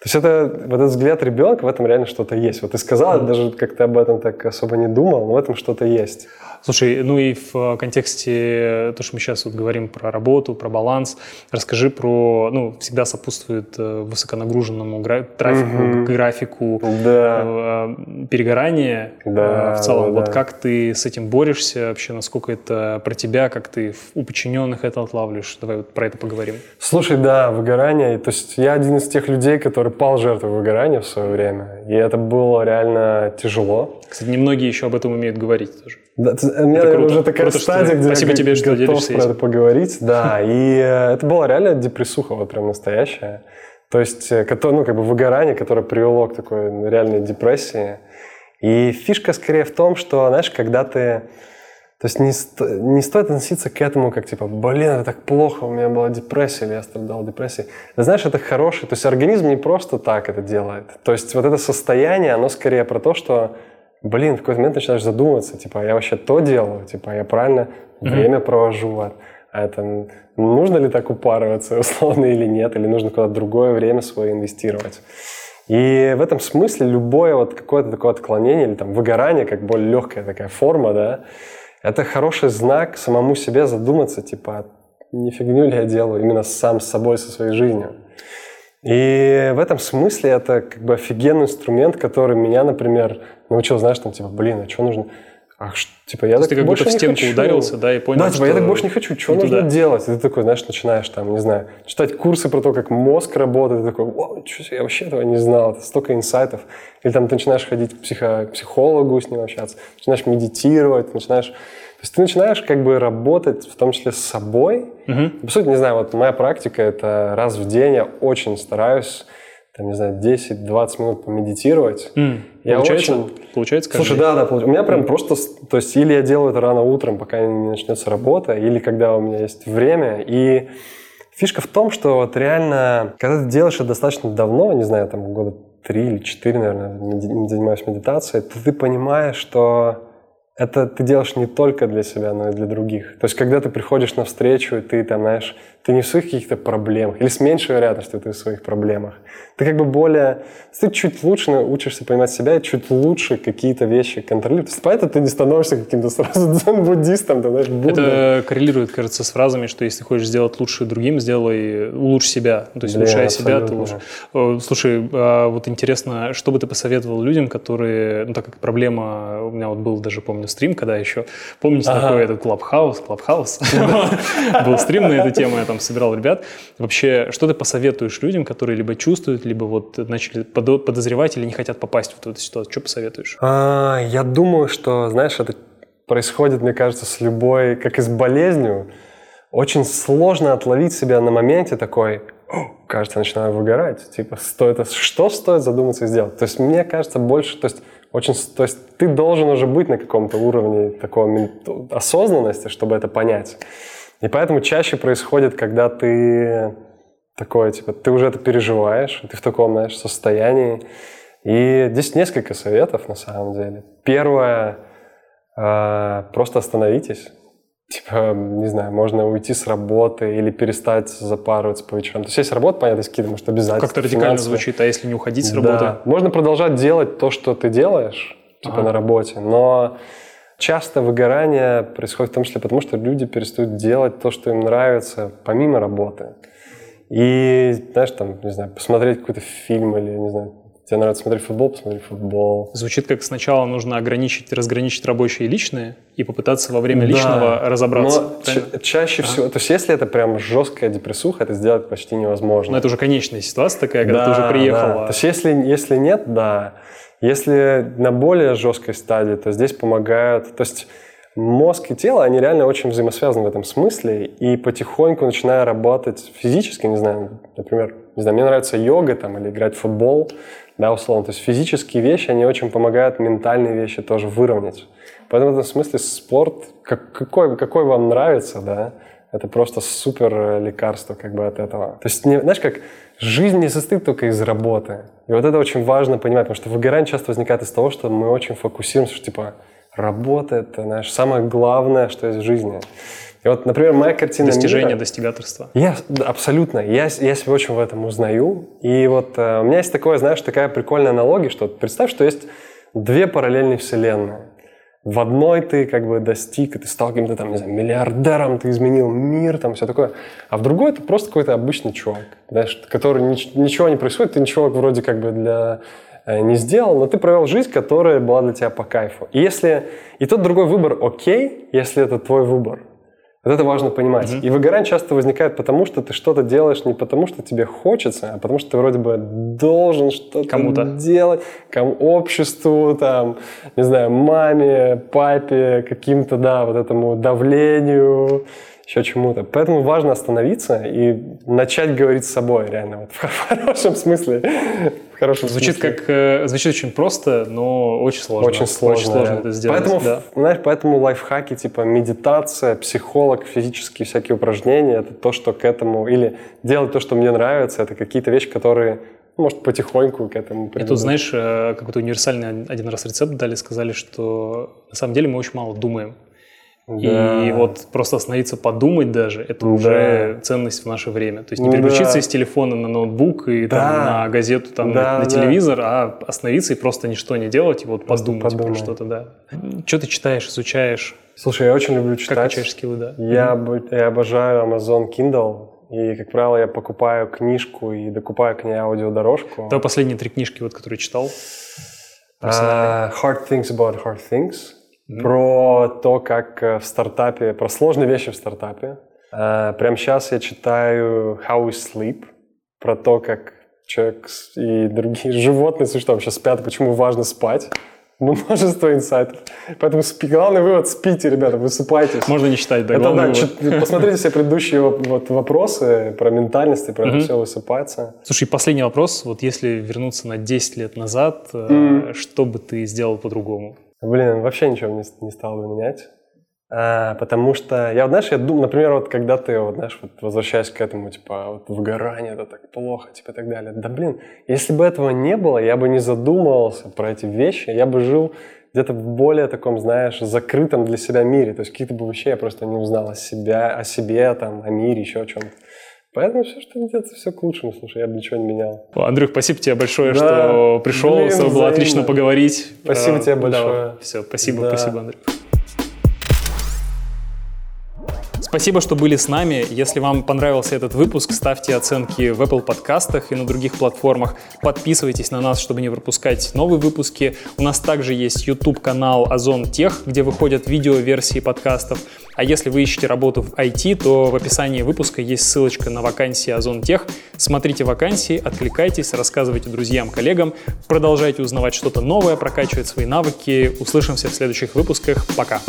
То есть это, вот этот взгляд ребенка, в этом реально что-то есть. Вот ты сказал, mm-hmm. даже как ты об этом так особо не думал, но в этом что-то есть. Слушай, ну и в контексте то, что мы сейчас вот говорим про работу, про баланс, расскажи про, ну, всегда сопутствует э, высоконагруженному гра- трафику, mm-hmm. графику, да. э, перегорание. Да, э, в целом, да, вот да. как ты с этим борешься вообще, насколько это про тебя, как ты у подчиненных это отлавливаешь? Давай вот про это поговорим. Слушай, да, выгорание. То есть я один из тех людей, который пал жертвой выгорания в свое время, и это было реально тяжело. Кстати, немногие еще об этом умеют говорить тоже. Да, у меня это круто. уже такая круто, стадия, где Спасибо я тебе, что готов про это поговорить. Да, и э, это была реально депрессуха, вот прям настоящая. То есть, э, ну, как бы выгорание, которое привело к такой реальной депрессии. И фишка скорее в том, что, знаешь, когда ты... То есть не, сто, не стоит относиться к этому как типа, блин, это так плохо, у меня была депрессия, или я страдал депрессией. Ты знаешь, это хороший, то есть организм не просто так это делает. То есть вот это состояние, оно скорее про то, что блин, в какой-то момент начинаешь задумываться, типа, а я вообще то делаю, типа, а я правильно mm-hmm. время провожу, а, а это нужно ли так упарываться условно или нет, или нужно куда-то другое время свое инвестировать. И в этом смысле любое вот какое-то такое отклонение или там выгорание, как более легкая такая форма, да, это хороший знак самому себе задуматься, типа, не фигню ли я делаю именно сам с собой, со своей жизнью. И в этом смысле это как бы офигенный инструмент, который меня, например, научил, знаешь, там, типа, блин, а что нужно? А, типа, я То так ты как будто в стенку хочу. ударился, да, и понял, Да, типа, что... я так больше не хочу, что нужно туда. делать? И ты такой, знаешь, начинаешь там, не знаю, читать курсы про то, как мозг работает, ты такой, вау, что я вообще этого не знал, это столько инсайтов. Или там ты начинаешь ходить к психо- психологу, с ним общаться, начинаешь медитировать, начинаешь то есть ты начинаешь как бы работать в том числе с собой. Угу. По сути, не знаю, вот моя практика это раз в день я очень стараюсь там, не знаю, 10-20 минут помедитировать. Mm. Я получается? Очень... Получается Слушай, да, да, у меня прям mm. просто, то есть или я делаю это рано утром, пока не начнется работа, или когда у меня есть время. И фишка в том, что вот реально, когда ты делаешь это достаточно давно, не знаю, там года три или четыре, наверное, занимаюсь медитацией, то ты понимаешь, что это ты делаешь не только для себя, но и для других. То есть, когда ты приходишь на встречу, ты там, знаешь, ты не в своих каких-то проблемах, или с меньшей вероятностью ты в своих проблемах. Ты как бы более... Ты чуть лучше учишься понимать себя, и чуть лучше какие-то вещи есть, поэтому ты не становишься каким-то сразу дзен-буддистом, ты знаешь, Буддой. Это коррелирует, кажется, с фразами, что если хочешь сделать лучше другим, сделай улучши себя. То есть, Блин, улучшая себя, ты лучше. Слушай, а вот интересно, что бы ты посоветовал людям, которые... Ну, так как проблема... У меня вот был даже, помню, стрим, когда еще... Помните ага. такой этот Clubhouse? Clubhouse? Был стрим на эту тему, я там собирал ребят. Вообще, что ты посоветуешь людям, которые либо чувствуют, либо вот начали подозревать или не хотят попасть в эту ситуацию? Что посоветуешь? А, я думаю, что, знаешь, это происходит, мне кажется, с любой, как и с болезнью. Очень сложно отловить себя на моменте такой, кажется, начинаю выгорать. Типа, стоит, что стоит задуматься и сделать? То есть, мне кажется, больше, то есть, очень, то есть ты должен уже быть на каком-то уровне такой осознанности, чтобы это понять. И поэтому чаще происходит, когда ты такой, типа, ты уже это переживаешь, ты в таком, знаешь, состоянии. И здесь несколько советов на самом деле. Первое, э, просто остановитесь. Типа, не знаю, можно уйти с работы или перестать запарываться по вечерам. То есть есть работа, понятно, есть какие-то, может, обязательно. Как-то радикально звучит, а если не уходить с работы? Да. Можно продолжать делать то, что ты делаешь, типа ага. на работе, но часто выгорание происходит в том числе потому, что люди перестают делать то, что им нравится, помимо работы. И, знаешь, там, не знаю, посмотреть какой-то фильм или, не знаю, тебе нравится смотреть футбол, посмотри футбол. Звучит как сначала нужно ограничить, разграничить рабочее и личное и попытаться во время личного да, разобраться. Но чаще а. всего, то есть если это прям жесткая депрессуха, это сделать почти невозможно. Но это уже конечная ситуация такая, когда да, ты уже приехала. Да. То есть если, если нет, да. Если на более жесткой стадии, то здесь помогают, то есть мозг и тело, они реально очень взаимосвязаны в этом смысле, и потихоньку начиная работать физически, не знаю, например, не знаю, мне нравится йога там или играть в футбол, да, условно, то есть физические вещи, они очень помогают ментальные вещи тоже выровнять. Поэтому в этом смысле спорт, как, какой, какой вам нравится, да, это просто супер лекарство как бы от этого. То есть, не, знаешь, как жизнь не состоит только из работы. И вот это очень важно понимать, потому что выгорание часто возникает из того, что мы очень фокусируемся, что типа работа — это, знаешь, самое главное, что есть в жизни. И вот, например, моя картина Достижение, мира, достигаторства. Я, абсолютно. Я, я себя очень в этом узнаю. И вот э, у меня есть такое, знаешь, такая прикольная аналогия, что представь, что есть две параллельные вселенные. В одной ты как бы достиг, и ты стал каким-то там, не знаю, миллиардером, ты изменил мир, там все такое. А в другой ты просто какой-то обычный чувак, знаешь, который нич- ничего не происходит, ты ничего вроде как бы для э, не сделал, но ты провел жизнь, которая была для тебя по кайфу. И если и тот другой выбор окей, если это твой выбор, вот это важно понимать. Mm-hmm. И выгорание часто возникает потому, что ты что-то делаешь не потому, что тебе хочется, а потому что ты вроде бы должен что-то Кому-то. делать, кому обществу, там, не знаю, маме, папе, каким-то, да, вот этому давлению, еще чему-то. Поэтому важно остановиться и начать говорить с собой, реально, вот, в хорошем смысле. В хорошем звучит смысле. как э, звучит очень просто, но очень сложно. Очень сложно, очень сложно это сделать. Поэтому, да. знаешь, поэтому лайфхаки типа медитация, психолог, физические всякие упражнения, это то, что к этому или делать то, что мне нравится, это какие-то вещи, которые ну, может, потихоньку к этому придут. И тут, знаешь, э, какой-то универсальный один раз рецепт дали, сказали, что на самом деле мы очень мало думаем. Да. И вот просто остановиться подумать даже, это да. уже ценность в наше время. То есть не переключиться да. из телефона на ноутбук и да. там, на газету, там, да, на, на телевизор, да. а остановиться и просто ничто не делать, и вот просто подумать про что-то, да. Что ты читаешь, изучаешь? Слушай, я очень люблю читать. Как качаешь скиллы, да? Я, mm-hmm. я обожаю Amazon Kindle. И, как правило, я покупаю книжку и докупаю к ней аудиодорожку. Давай последние три книжки, вот, которые читал. Uh, hard Things About Hard Things mm-hmm. про то, как э, в стартапе, про сложные вещи в стартапе. Uh, прямо сейчас я читаю How We Sleep, про то, как человек и другие животные, что там сейчас спят, почему важно спать. Множество инсайтов. Поэтому спи, главный вывод – спите, ребята, высыпайтесь. Можно не читать, да, это, да чит, Посмотрите все предыдущие вот вопросы про ментальность, про это все высыпаться. Слушай, последний вопрос. Вот если вернуться на 10 лет назад, mm. что бы ты сделал по-другому? Блин, вообще ничего не, не стал бы менять. А, потому что, я, знаешь, я думаю, например, вот когда ты, вот, знаешь, вот возвращаясь к этому, типа, вот выгорание, это так плохо, типа, и так далее. Да, блин, если бы этого не было, я бы не задумывался про эти вещи, я бы жил где-то в более таком, знаешь, закрытом для себя мире. То есть каких-то бы вещей я просто не узнал о, себя, о себе, там, о мире, еще о чем-то. Поэтому все, что делается, все к лучшему. Слушай, я бы ничего не менял. Андрюх, спасибо тебе большое, да, что пришел. Блин, с тобой было отлично поговорить. Спасибо а, тебе большое. Да, все, спасибо, да. спасибо, Андрюх. Спасибо, что были с нами. Если вам понравился этот выпуск, ставьте оценки в Apple подкастах и на других платформах. Подписывайтесь на нас, чтобы не пропускать новые выпуски. У нас также есть YouTube-канал Озон Тех, где выходят видео-версии подкастов. А если вы ищете работу в IT, то в описании выпуска есть ссылочка на вакансии Озон Тех. Смотрите вакансии, откликайтесь, рассказывайте друзьям, коллегам, продолжайте узнавать что-то новое, прокачивать свои навыки. Услышимся в следующих выпусках. Пока!